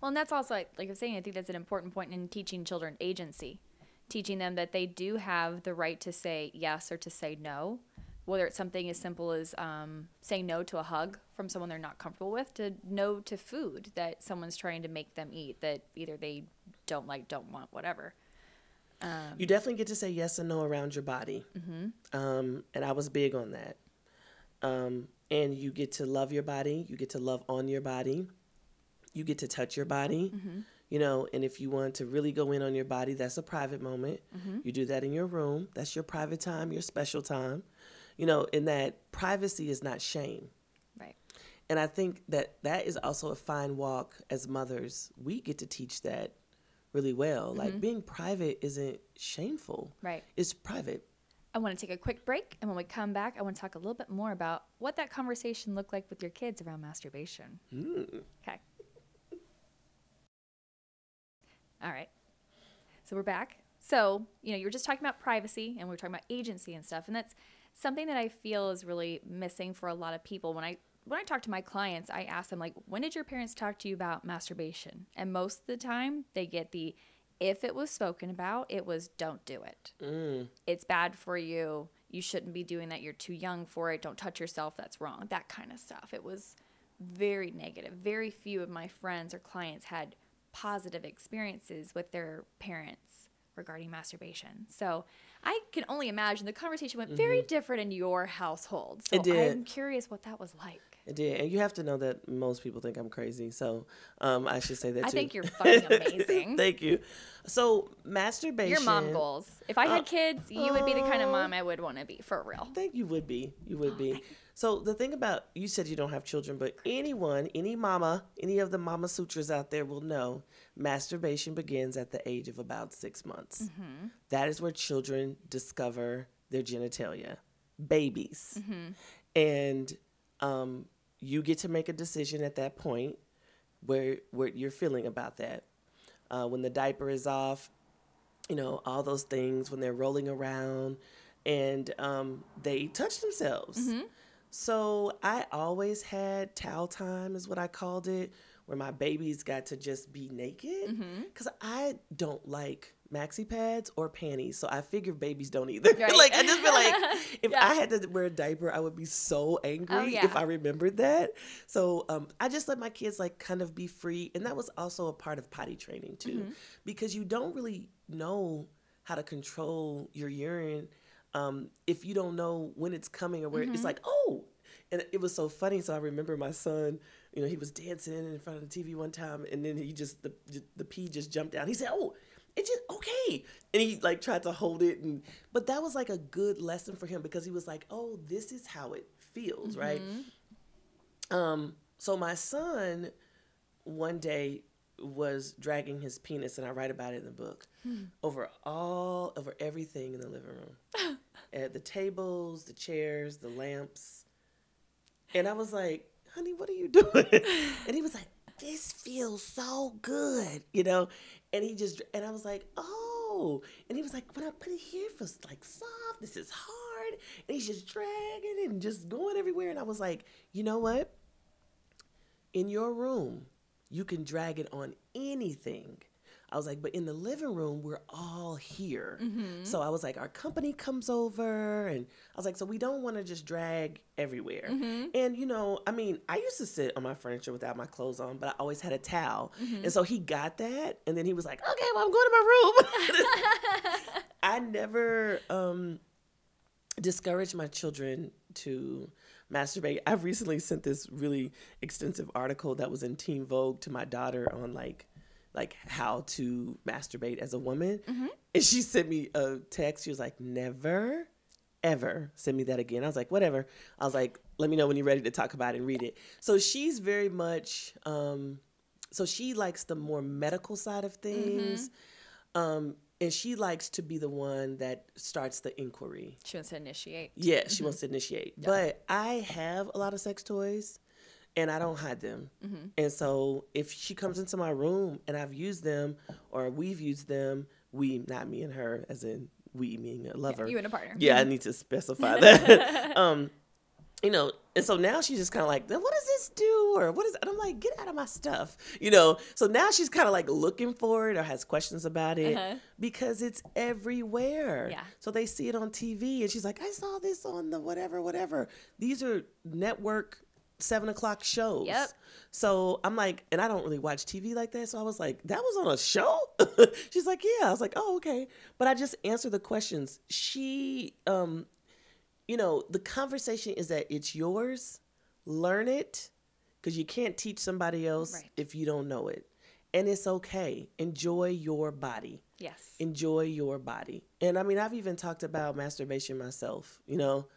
Well, and that's also like, like I was saying, I think that's an important point in teaching children agency, teaching them that they do have the right to say yes or to say no, whether it's something as simple as um, saying no to a hug from someone they're not comfortable with, to no to food that someone's trying to make them eat that either they don't like, don't want, whatever. you definitely get to say yes and no around your body. Um, and i was big on that. Um, and you get to love your body. You get to love on your body. You get to touch your body. You know and if you want to really go in on your body that's a private moment. You do that in your room. That's your private time your special time you know in that privacy is not shame Right. and i think that that is also a fine walk as mothers we get to teach that really well like mm-hmm. being private isn't shameful Right. it's private I want to take a quick break, and when we come back, I want to talk a little bit more about what that conversation looked like with your kids around masturbation. Mm. Okay. All right. So we're back. So, you know, you were just talking about privacy and we were talking about agency and stuff. And that's something that I feel is really missing for a lot of people. When I when I talk to my clients, I ask them like, when did your parents talk to you about masturbation? And most of the time, they get the if it was spoken about, it was don't do it. Mm. It's bad for you. You shouldn't be doing that. You're too young for it. Don't touch yourself. That's wrong. That kind of stuff. It was very negative. Very few of my friends or clients had positive experiences with their parents regarding masturbation. So I can only imagine the conversation went very different in your household. So Mm-hmm. It did. I'm curious what that was like. It did, and you have to know that most people think I'm crazy. So um, I should say that I too. think you're fucking amazing. Thank you. So masturbation. Your mom goals. If I had Uh, kids, you would be the kind of oh. mom I would want to be for real. I think you would be. You Oh, would be. So the thing about you said you don't have children, but anyone, any mama, any of the mama sutras out there will know masturbation begins at the age of about six months. Mm-hmm. That is where children discover their genitalia, babies, Mm-hmm. and um, you get to make a decision at that point where where you're feeling about that. Uh, when the diaper is off, you know all those things when they're rolling around, and um, they touch themselves. So I always had towel time, is what I called it, where my babies got to just be naked. Because I don't like maxi pads or panties, so I figure babies don't either. Right. like I just feel like if Yeah. I had to wear a diaper, I would be so angry Oh, yeah. if I remembered that. So um, I just let my kids like kind of be free, and that was also a part of potty training too, Mm-hmm. because you don't really know how to control your urine um, if you don't know when it's coming or where Mm-hmm. it's like, oh. And it was so funny. So I remember my son, you know, he was dancing in front of the TV one time, and then he just the the pee just jumped down. He said, "Oh, it's just okay," and he like tried to hold it, and but that was like a good lesson for him because he was like, "Oh, this is how it feels, right?" Um. So my son, one day was dragging his penis, and I write about it in the book, hmm. over all over everything in the living room, at the tables, the chairs, the lamps. And I was like, honey, what are you doing? And he was like, this feels so good, you know? And he just, and I was like, oh. And he was like, when I put it here, it feels like soft. This is hard. And he's just dragging it and just going everywhere. And I was like, you know what? In your room, you can drag it on anything. I was like, but in the living room, we're all here. Mm-hmm. So I was like, our company comes over, and I was like, so we don't want to just drag everywhere. Mm-hmm. And you know, I mean, I used to sit on my furniture without my clothes on, but I always had a towel. Mm-hmm. And so he got that, and then he was like, okay, well, I'm going to my room. I never um, discouraged my children to masturbate. I've recently sent this really extensive article that was in Teen Vogue to my daughter on like like how to masturbate as a woman. And she sent me a text. She was like, "Never ever send me that again." I was like, "Whatever." I was like, "Let me know when you're ready to talk about it and read it." So she's very much um so she likes the more medical side of things. Um and she likes to be the one that starts the inquiry. She wants to initiate. Yeah, she wants to initiate. But I have a lot of sex toys and I don't hide them. And so if she comes into my room and I've used them or we've used them, we, not me and her, as in we, meaning a lover. You and a partner. Yeah, I need to specify that. um, you know, and so now she's just kind of like, "Then what does this do? Or what is? And I'm like, get out of my stuff, you know. So now she's kind of like looking for it or has questions about it Uh-huh. because it's everywhere. Yeah. So they see it on TV, and she's like, I saw this on the whatever, whatever. These are network seven o'clock shows. Yep. So I'm like, and I don't really watch TV like that. So I was like, that was on a show? She's like, yeah. I was like, oh, okay. But I just answer the questions. She, um, you know, the conversation is that it's yours. Learn it because you can't teach somebody else Right. if you don't know it. And it's okay. Enjoy your body Yes. enjoy your body. And I mean, I've even talked about masturbation myself, you know,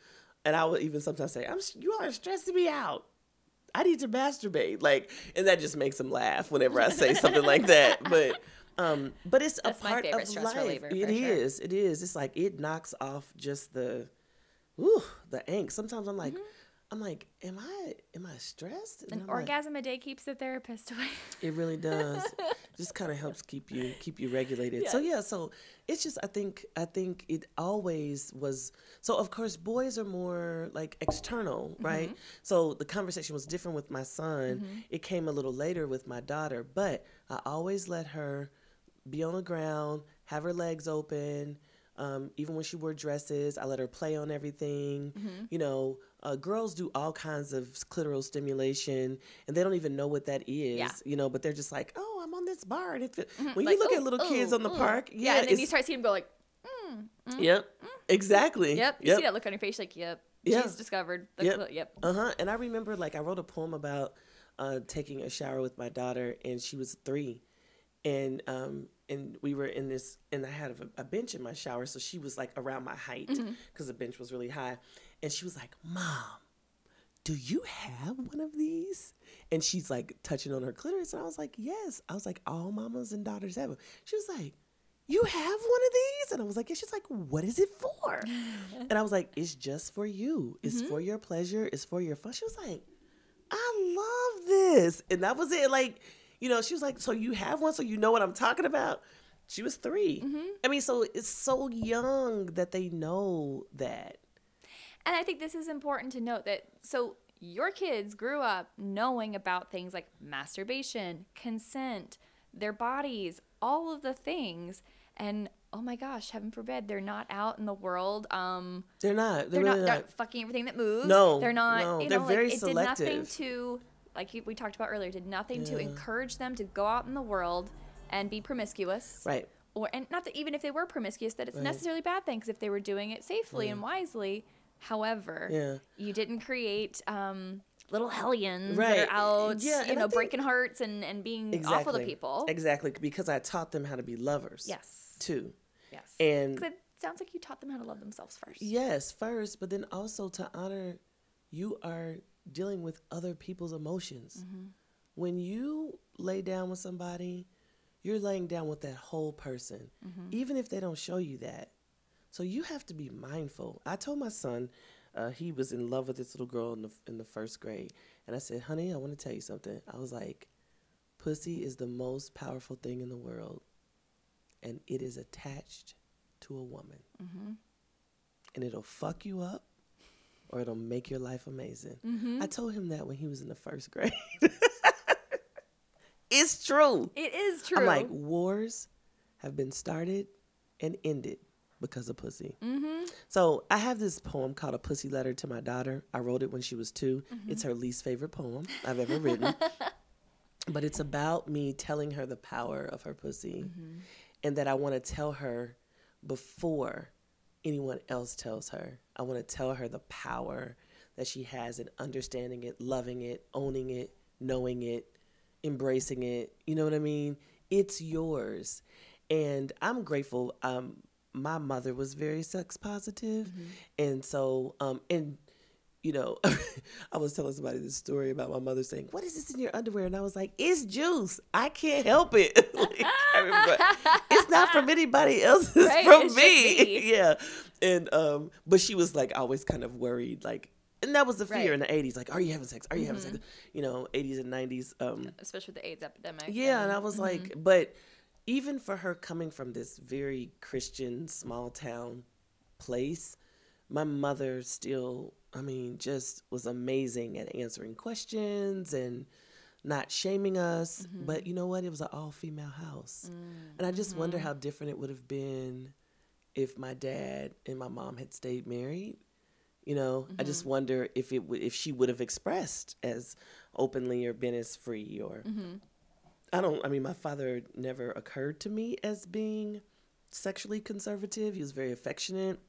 and I would even sometimes say, "I'm you are stressing me out. I need to masturbate." Like, and that just makes them laugh whenever I say something like that. But, um, but it's That's a part of life. Reliever, it sure. is. It is. It's like it knocks off just the, ooh, the angst. Sometimes I'm like. Mm-hmm. I'm like, am I am I stressed? And An I'm like, orgasm a day keeps the therapist away. it really does. just kind of helps keep you keep you regulated. So yeah, so it's just I think I think it always was. So of course, boys are more like external, right? So the conversation was different with my son. It came a little later with my daughter, but I always let her be on the ground, have her legs open. Um, even when she wore dresses, I let her play on everything. Mm-hmm. You know, uh, girls do all kinds of clitoral stimulation, and they don't even know what that is. Yeah. You know, but they're just like, "Oh, I'm on this bar," and it feel-" when Mm-hmm. Like, you look at "Ooh, little kids ooh, on the ooh." park, Yeah, yeah, and then you start seeing them go like, yep, exactly, yep. You see that look on your face, like, yep, Yeah. she's discovered. The Yep. cl- yep. Uh huh. And I remember, like, I wrote a poem about uh, taking a shower with my daughter, and she was three, and um, and we were in this, and I had a, a bench in my shower, so she was like around my height because the bench was really high, and she was like, "Mom, do you have one of these?" And she's like touching on her clitoris, and I was like, "Yes." I was like, "All mamas and daughters have them." She was like. You have one of these? And I was like, yeah. She's like, what is it for? and I was like, it's just for you. It's for your pleasure. It's for your fun. She was like, I love this. And that was it. Like, you know, she was like, So you have one, so you know what I'm talking about? She was 3 I mean, so it's so young that they know that. And I think this is important to note that so your kids grew up knowing about things like masturbation, consent, their bodies, all of the things. And oh my gosh, heaven forbid, they're not out in the world. Um, They're not. They're, they're, really not, not. they're not fucking everything that moves. No, they're not. no, you they're know, very like, it did nothing to, like we talked about earlier, did nothing to encourage them to go out in the world and be promiscuous. Right. Or and not that even if they were promiscuous, that it's Right. necessarily a bad thing because if they were doing it safely and wisely. However, Yeah. you didn't create um, little hellions Right. that are out, Yeah, you know, breaking hearts and, and being Exactly. awful to people. Exactly. Because I taught them how to be lovers. Yes. Too. Yes. And it sounds like you taught them how to love themselves first. Yes, first, but then also to honor you are dealing with other people's emotions. Mm-hmm. When you lay down with somebody, you're laying down with that whole person, mm-hmm. even if they don't show you that. So you have to be mindful. I told my son, uh, he was in love with this little girl in the in the first grade, and I said, "Honey, I want to tell you something." I was like, "Pussy is the most powerful thing in the world, and it is attached to a woman." Mm-hmm. and it'll fuck you up or it'll make your life amazing. Mm-hmm. I told him that when he was in the first grade. it's true. It is true. I'm like, wars have been started and ended because of pussy. mm-hmm. So I have this poem called A Pussy Letter to My Daughter. I wrote it when she was 2 Mm-hmm. It's her least favorite poem I've ever written. but it's about me telling her the power of her pussy Mm-hmm. and that I want to tell her before anyone else tells her. I want to tell her the power that she has in understanding it, loving it, owning it, knowing it, embracing it. You know what I mean? It's yours. And I'm grateful. Um, my mother was very sex positive, and so um, and you know, I was telling somebody this story about my mother saying, "What is this in your underwear?" And I was like, "It's juice. I can't help it. Like, it's not from anybody else. It's Right, from it's me. me. yeah." And um, but she was like always kind of worried, like. And that was the fear Right. in the '80s, like, "Are you having sex? Are you having sex?" You know, '80s and '90s. Um, Especially with the AIDS epidemic. yeah, and I was like, but even for her coming from this very Christian small town place, my mother still, I mean, just was amazing at answering questions and not shaming us. Mm-hmm. But you know what? It was an all female house. And I just wonder mm-hmm. how different it would have been if my dad and my mom had stayed married. You know, I just mm-hmm. wonder if it would if she would have expressed as openly or been as free or I don't I mean my father never occurred to me as being sexually conservative. He was very affectionate.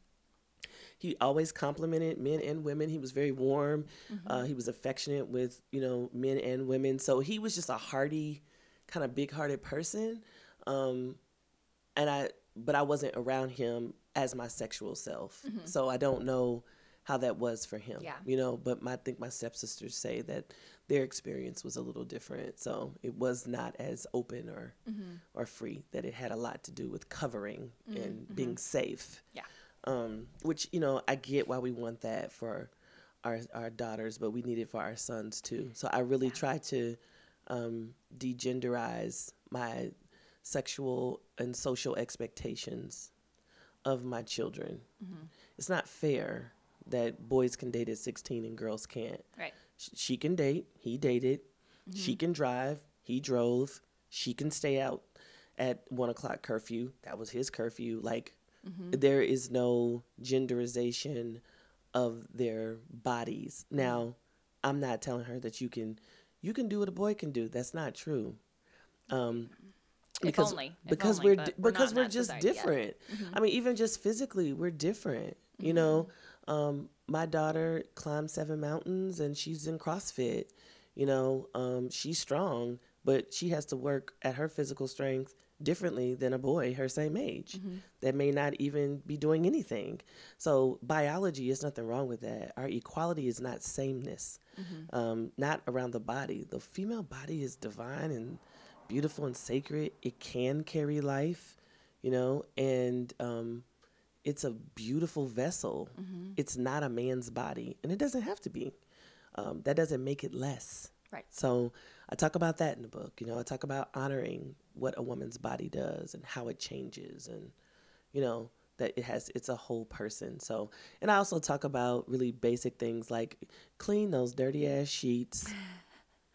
He always complimented men and women. He was very warm. Mm-hmm. Uh, he was affectionate with you know men and women. So he was just a hearty, kind of big-hearted person. Um, and I, but I wasn't around him as my sexual self. Mm-hmm. So I don't know how that was for him. Yeah. You know, but my, I think my stepsisters say that their experience was a little different. So it was not as open or mm-hmm. or free. That it had a lot to do with covering mm, and being safe Yeah. Um, which you know I get why we want that for our our daughters, but we need it for our sons too. So I really try to um, degenderize my sexual and social expectations of my children. Mm-hmm. It's not fair that boys can date at 16 and girls can't. Right. Sh- She can date, he dated. Mm-hmm. She can drive, he drove. She can stay out at one o'clock curfew. That was his curfew. Like, Mm-hmm. there is no genderization of their bodies. Mm-hmm. Now, I'm not telling her that you can you can do what a boy can do. That's not true. Um, If only. Because only, we're di- we're because we're just yet. Mm-hmm. different. I mean, even just physically, we're different. You know, um, my daughter climbs seven mountains and she's in CrossFit. You know, um, she's strong, but she has to work at her physical strength differently than a boy her same age that may not even be doing anything. So biology is nothing wrong with that. Our equality is not sameness, um, not around the body. The female body is divine and beautiful and sacred. It can carry life, you know, and um, it's a beautiful vessel. It's not a man's body, and it doesn't have to be. Um, that doesn't make it less. Right. So I talk about that in the book. You know, I talk about honoring what a woman's body does and how it changes, and you know that it has it's a whole person. So, and I also talk about really basic things like clean those dirty ass sheets,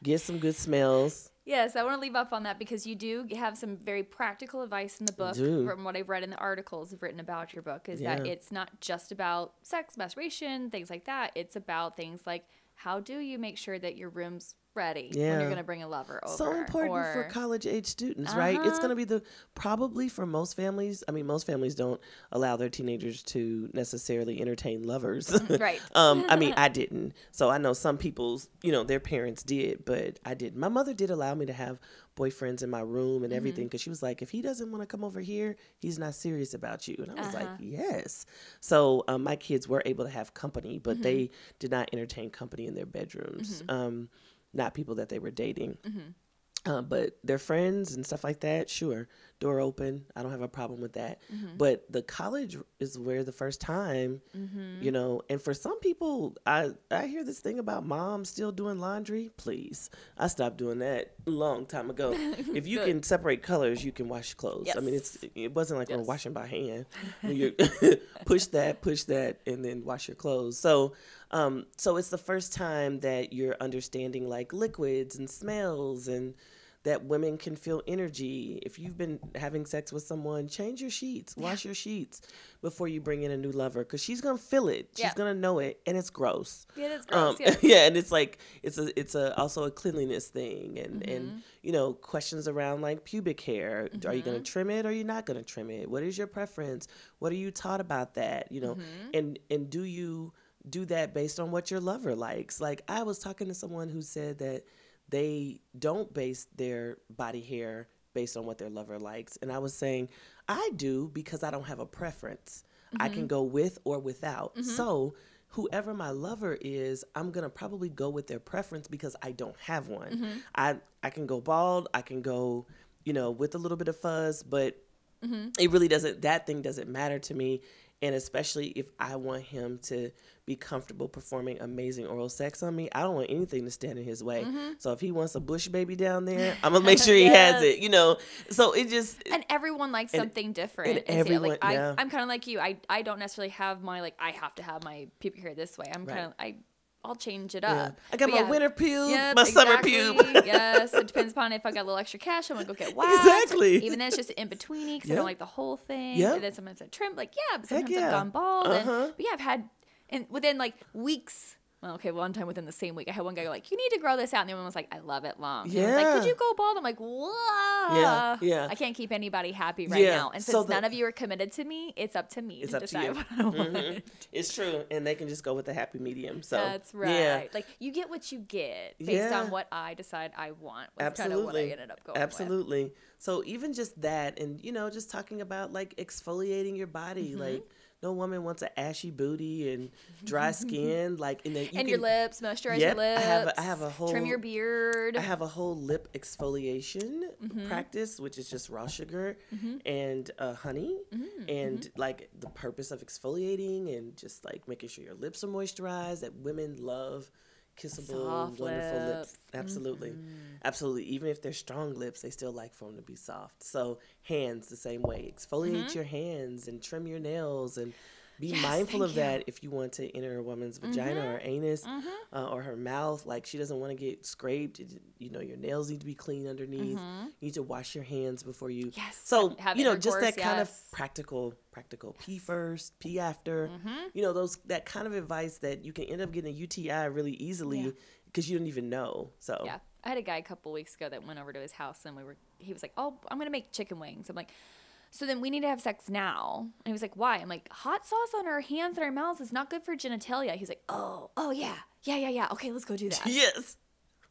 get some good smells. Yes, I want to leave off on that because you do have some very practical advice in the book from what I've read in the articles written about your book is that it's not just about sex, masturbation, things like that. It's about things like how do you make sure that your room's ready when Yeah. you're going to bring a lover over? so important for college age students, right? It's Uh-huh. going to be the probably for most families. I mean, most families don't allow their teenagers to necessarily entertain lovers. Right. um, I mean, I didn't. So I know some people's, you know, their parents did, but I didn't. My mother did allow me to have boyfriends in my room and everything because she was like, if he doesn't want to come over here, he's not serious about you. And I was like, yes. So um, my kids were able to have company, but they did not entertain company in their bedrooms. Um, not people that they were dating. Uh, but their friends and stuff like that, sure, door open. I don't have a problem with that. But the college is where the first time, you know, and for some people, I I hear this thing about moms still doing laundry. Please, I stopped doing that a long time ago. if you can separate colors, you can wash clothes. I mean, it's it wasn't like we're washing by hand. You push that, push that, and then wash your clothes. So, um, so it's the first time that you're understanding like liquids and smells and that women can feel energy. If you've been having sex with someone, change your sheets, wash your sheets before you bring in a new lover because she's gonna feel it. She's Yeah. gonna know it, and it's gross. Yeah, it's Um, yeah. yeah, and it's like it's a it's a also a cleanliness thing, and Mm-hmm. and you know questions around like pubic hair. Are you Mm-hmm. gonna trim it or are you not gonna trim it? What is your preference? What are you taught about that? You know, Mm-hmm. and and do you do that based on what your lover likes? Like I was talking to someone who said that they don't base their body hair based on what their lover likes, and I was saying I do because I don't have a preference. I Mm-hmm. can go with or without. So whoever my lover is, I'm gonna probably go with their preference because I don't have one. Mm-hmm. I I can go bald, I can go, you know, with a little bit of fuzz, but Mm-hmm. it really doesn't that thing doesn't matter to me. And especially if I want him to be comfortable performing amazing oral sex on me, I don't want anything to stand in his way. Mm-hmm. So if he wants a bush baby down there, I'm gonna make sure he has it. You know, so it just and everyone likes and- something different. and And, yeah, everyone- like I, yeah. I'm kind of like you. I, I don't necessarily have my like I have to have my pubic hair this way. I'm Right. kind of I I'll change it yeah. up. I got But my yeah. winter pube, Yep, my summer exactly. pube. yes, it depends upon if I got a little extra cash. I'm gonna go get waxed. Exactly. Even then, it's just in betweeny because I don't like the whole thing. Yep. And then sometimes I trim. Like yeah, but sometimes yeah. I've gone bald. Uh-huh. but yeah, I've had and within like weeks. Well, okay, one time within the same week, I had one guy go like, "You need to grow this out," and the other one was like, "I love it long." And he was like, "Could you go bald?" I'm like, "Whoa." Yeah, yeah. I can't keep anybody happy right Yeah, now. And since so the- none of you are committed to me, it's up to me It's to up to you. what I want. Mhm. It's true, and they can just go with the happy medium. So That's right. Yeah, Like you get what you get based Yeah. on what I decide I want. Kind of what I absolutely, ended up going with. absolutely. So even just that, and you know, just talking about like exfoliating your body, Mm-hmm. like no woman wants an ashy booty and dry skin. Like, in the, you and can, your lips, moisturize Yep, your I lips. have a- I have a whole- trim your beard. I have a whole lip exfoliation Mm-hmm. practice, which is just raw sugar and uh, honey, Mm-hmm. and like the purpose of exfoliating and just like making sure your lips are moisturized. That women love kissable, Soft wonderful lips. lips. Mm-hmm. Absolutely, absolutely. Even if they're strong lips, they still like for them to be soft. So hands the same way. Exfoliate your hands and trim your nails and. Be Mm-hmm. Yes, mindful of you. that if you want to enter a woman's vagina or anus uh, or her mouth. Like she doesn't want to get scraped. You know, your nails need to be clean underneath. You need to wash your hands before you. Yes, So have- you know, just that intercourse, kind of practical, practical. Pee first, pee after. You know, those that kind of advice that you can end up getting a UTI really easily Yeah. because you don't even know. So Yeah. I had a guy a couple weeks ago that went over to his house and we were he was like, "Oh, I'm going to make chicken wings." I'm like, "So then we need to have sex now." And he was like, "Why?" I'm like, "Hot sauce on our hands and our mouths is not good for genitalia." He's like, "Oh, oh yeah. Yeah, yeah, yeah. Okay, let's go do that." yes,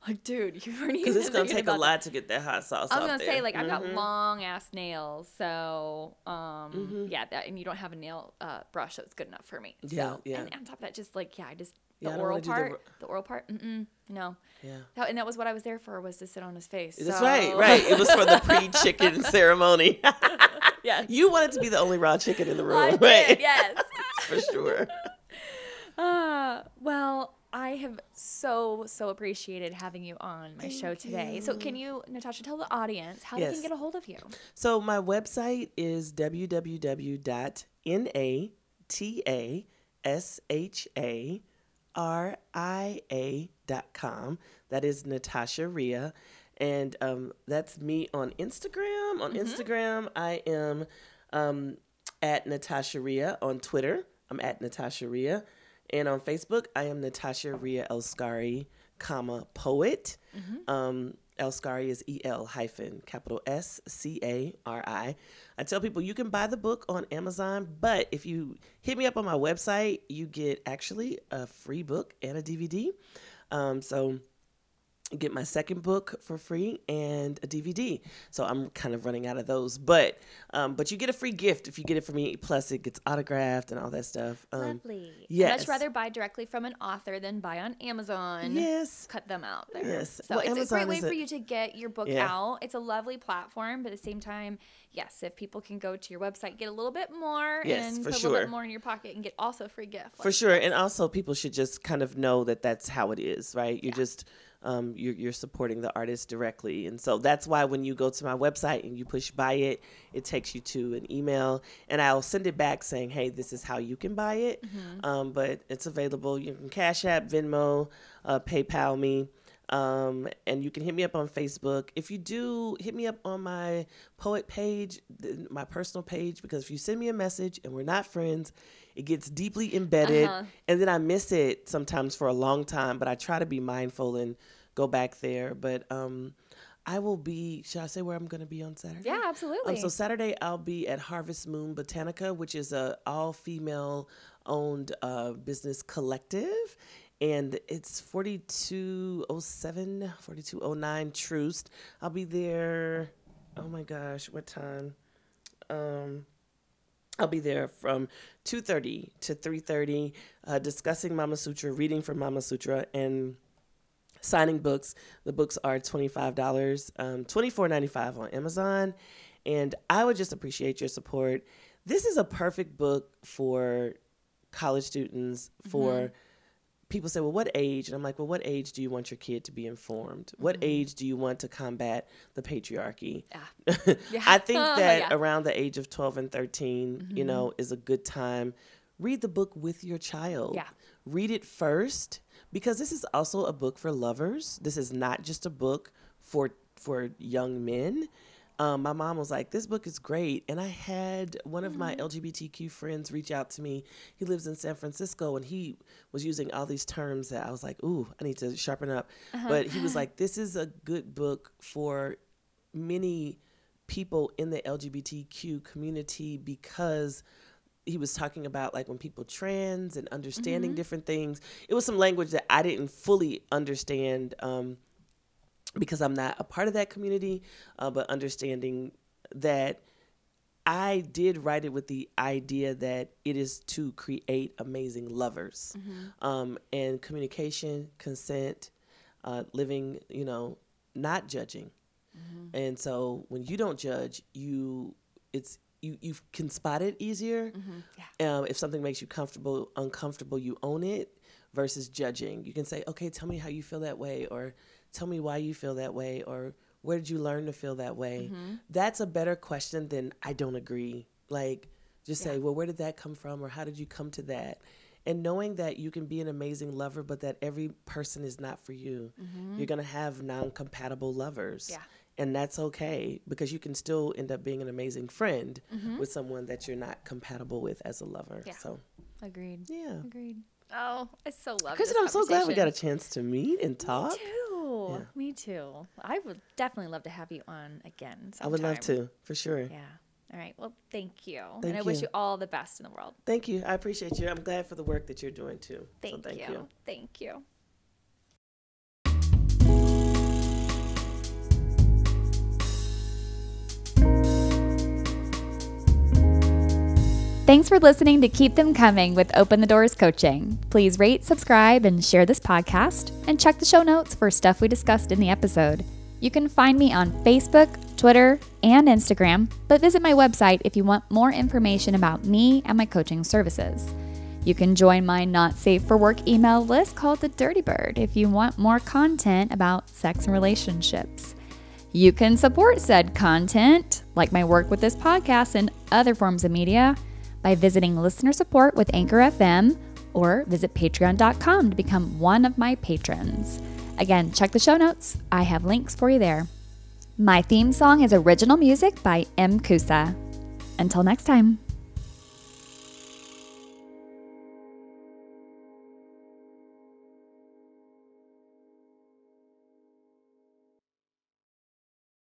Like, dude, you weren't even because it's gonna take a lot to get that hot sauce. I was gonna there. say like I've got long ass nails, so um Mm-hmm. yeah, that and you don't have a nail uh, brush that's good enough for me. Yeah, so, yeah. And on top of that, just like yeah, I just the don't oral wanna the part, the, oral part, mm-mm, no. Yeah. That, and that was what I was there for was to sit on his face. That's so- right, right. It was for the pre-chicken ceremony. yeah, you wanted to be the only raw chicken in the room, I right? did, yes. for sure. Uh, well, I have so so appreciated having you on my show Thank today. So can you, Natasha, tell the audience how they can get a hold of you? So my website is www.natasharia.com. That is Natasha Ria. And um, that's me on Instagram. On Instagram, I am um, at Natasha Ria. On Twitter, I'm at Natasha Ria. And on Facebook, I am Natasha Ria El-Scari, comma, poet. Um, El-Scari is E L hyphen capital S C A R I. I tell people you can buy the book on Amazon, but if you hit me up on my website, you get actually a free book and a DVD. Um, so get my second book for free and a DVD. So I'm kind of running out of those, but um, but you get a free gift if you get it from me. Plus, it gets autographed and all that stuff. Um, Lovely. I'd yes. much rather buy directly from an author than buy on Amazon. yes. cut them out there. Yes. So Well, it's a great way is for a- you to get your book Yeah. out. It's a lovely platform, but at the same time, yes, if people can go to your website, get a little bit more Yes, and for put a little bit more in your pocket and get also a free gift. For sure, and also people should just kind of know that that's how it is, right? You're just um, you're you're supporting the artist directly, and so that's why when you go to my website and you push buy it, it takes you to an email, and I'll send it back saying, hey, this is how you can buy it, um, but it's available. You can Cash App, Venmo, uh, PayPal me. Um, and you can hit me up on Facebook. If you do, hit me up on my poet page, my personal page, because if you send me a message and we're not friends, it gets deeply embedded, Uh-huh. and then I miss it sometimes for a long time. But I try to be mindful and go back there. But um, I will be. Should I say where I'm going to be on Saturday? Yeah, absolutely. Um, so Saturday I'll be at Harvest Moon Botanica, which is a all female owned uh, business collective. And it's 4207, 4209 Troost. I'll be there. Oh my gosh, what time? Um, I'll be there from 2:30 to 3:30, uh, discussing Mama Sutra, reading from Mama Sutra, and signing books. The books are $25, um, $24.95 on Amazon. And I would just appreciate your support. This is a perfect book for college students, for people say, well, what age? And I'm like, well, what age do you want your kid to be informed? What mm-hmm. age do you want to combat the patriarchy? Yeah. Yeah. I think that Yeah. around the age of 12 and 13, you mm-hmm. know, is a good time. Read the book with your child. Yeah. Read it first because this is also a book for lovers. This is not just a book for for young men. Um, my mom was like, "This book is great," and I had one of my LGBTQ friends reach out to me. He lives in San Francisco, and he was using all these terms that I was like, "Ooh, I need to sharpen up." But he was like, "This is a good book for many people in the LGBTQ community because he was talking about like when people trans and understanding different things. It was some language that I didn't fully understand um, because I'm not a part of that community, uh, but understanding that I did write it with the idea that it is to create amazing lovers. Mm-hmm. Um, and communication, consent, uh, living, you know, not judging. Mm-hmm. And so when you don't judge, you it's you you can spot it easier. Mm-hmm. Um, if something makes you comfortable, uncomfortable, you own it versus judging. You can say, okay, tell me how you feel that way, or tell me why you feel that way, or where did you learn to feel that way? Mm-hmm. That's a better question than I don't agree. Like, just say, well, where did that come from, or how did you come to that? And knowing that you can be an amazing lover, but that every person is not for you. You're gonna have non-compatible lovers. Yeah. And that's okay because you can still end up being an amazing friend with someone that you're not compatible with as a lover. Yeah. So Agreed. yeah. Agreed. Oh, I so love Kristen, I'm so glad we got a chance to meet and talk. Me too. Yeah. Me too. I would definitely love to have you on again. I would love to, for sure. Yeah. All right. Well, thank you. Thank and I wish you. you all the best in the world. Thank you. I appreciate you. I'm glad for the work that you're doing too. Thank, so thank you. you. Thank you. Thanks for listening to Keep Them Coming with Open the Doors Coaching. Please rate, subscribe, and share this podcast, and check the show notes for stuff we discussed in the episode. You can find me on Facebook, Twitter, and Instagram, but visit my website if you want more information about me and my coaching services. You can join my not safe for work email list called the Dirty Bird if you want more content about sex and relationships. You can support said content, like my work with this podcast and other forms of media, by visiting listener support with Anchor FM or visit patreon.com to become one of my patrons. Again, check the show notes. I have links for you there. My theme song is original music by M. Kusa. Until next time.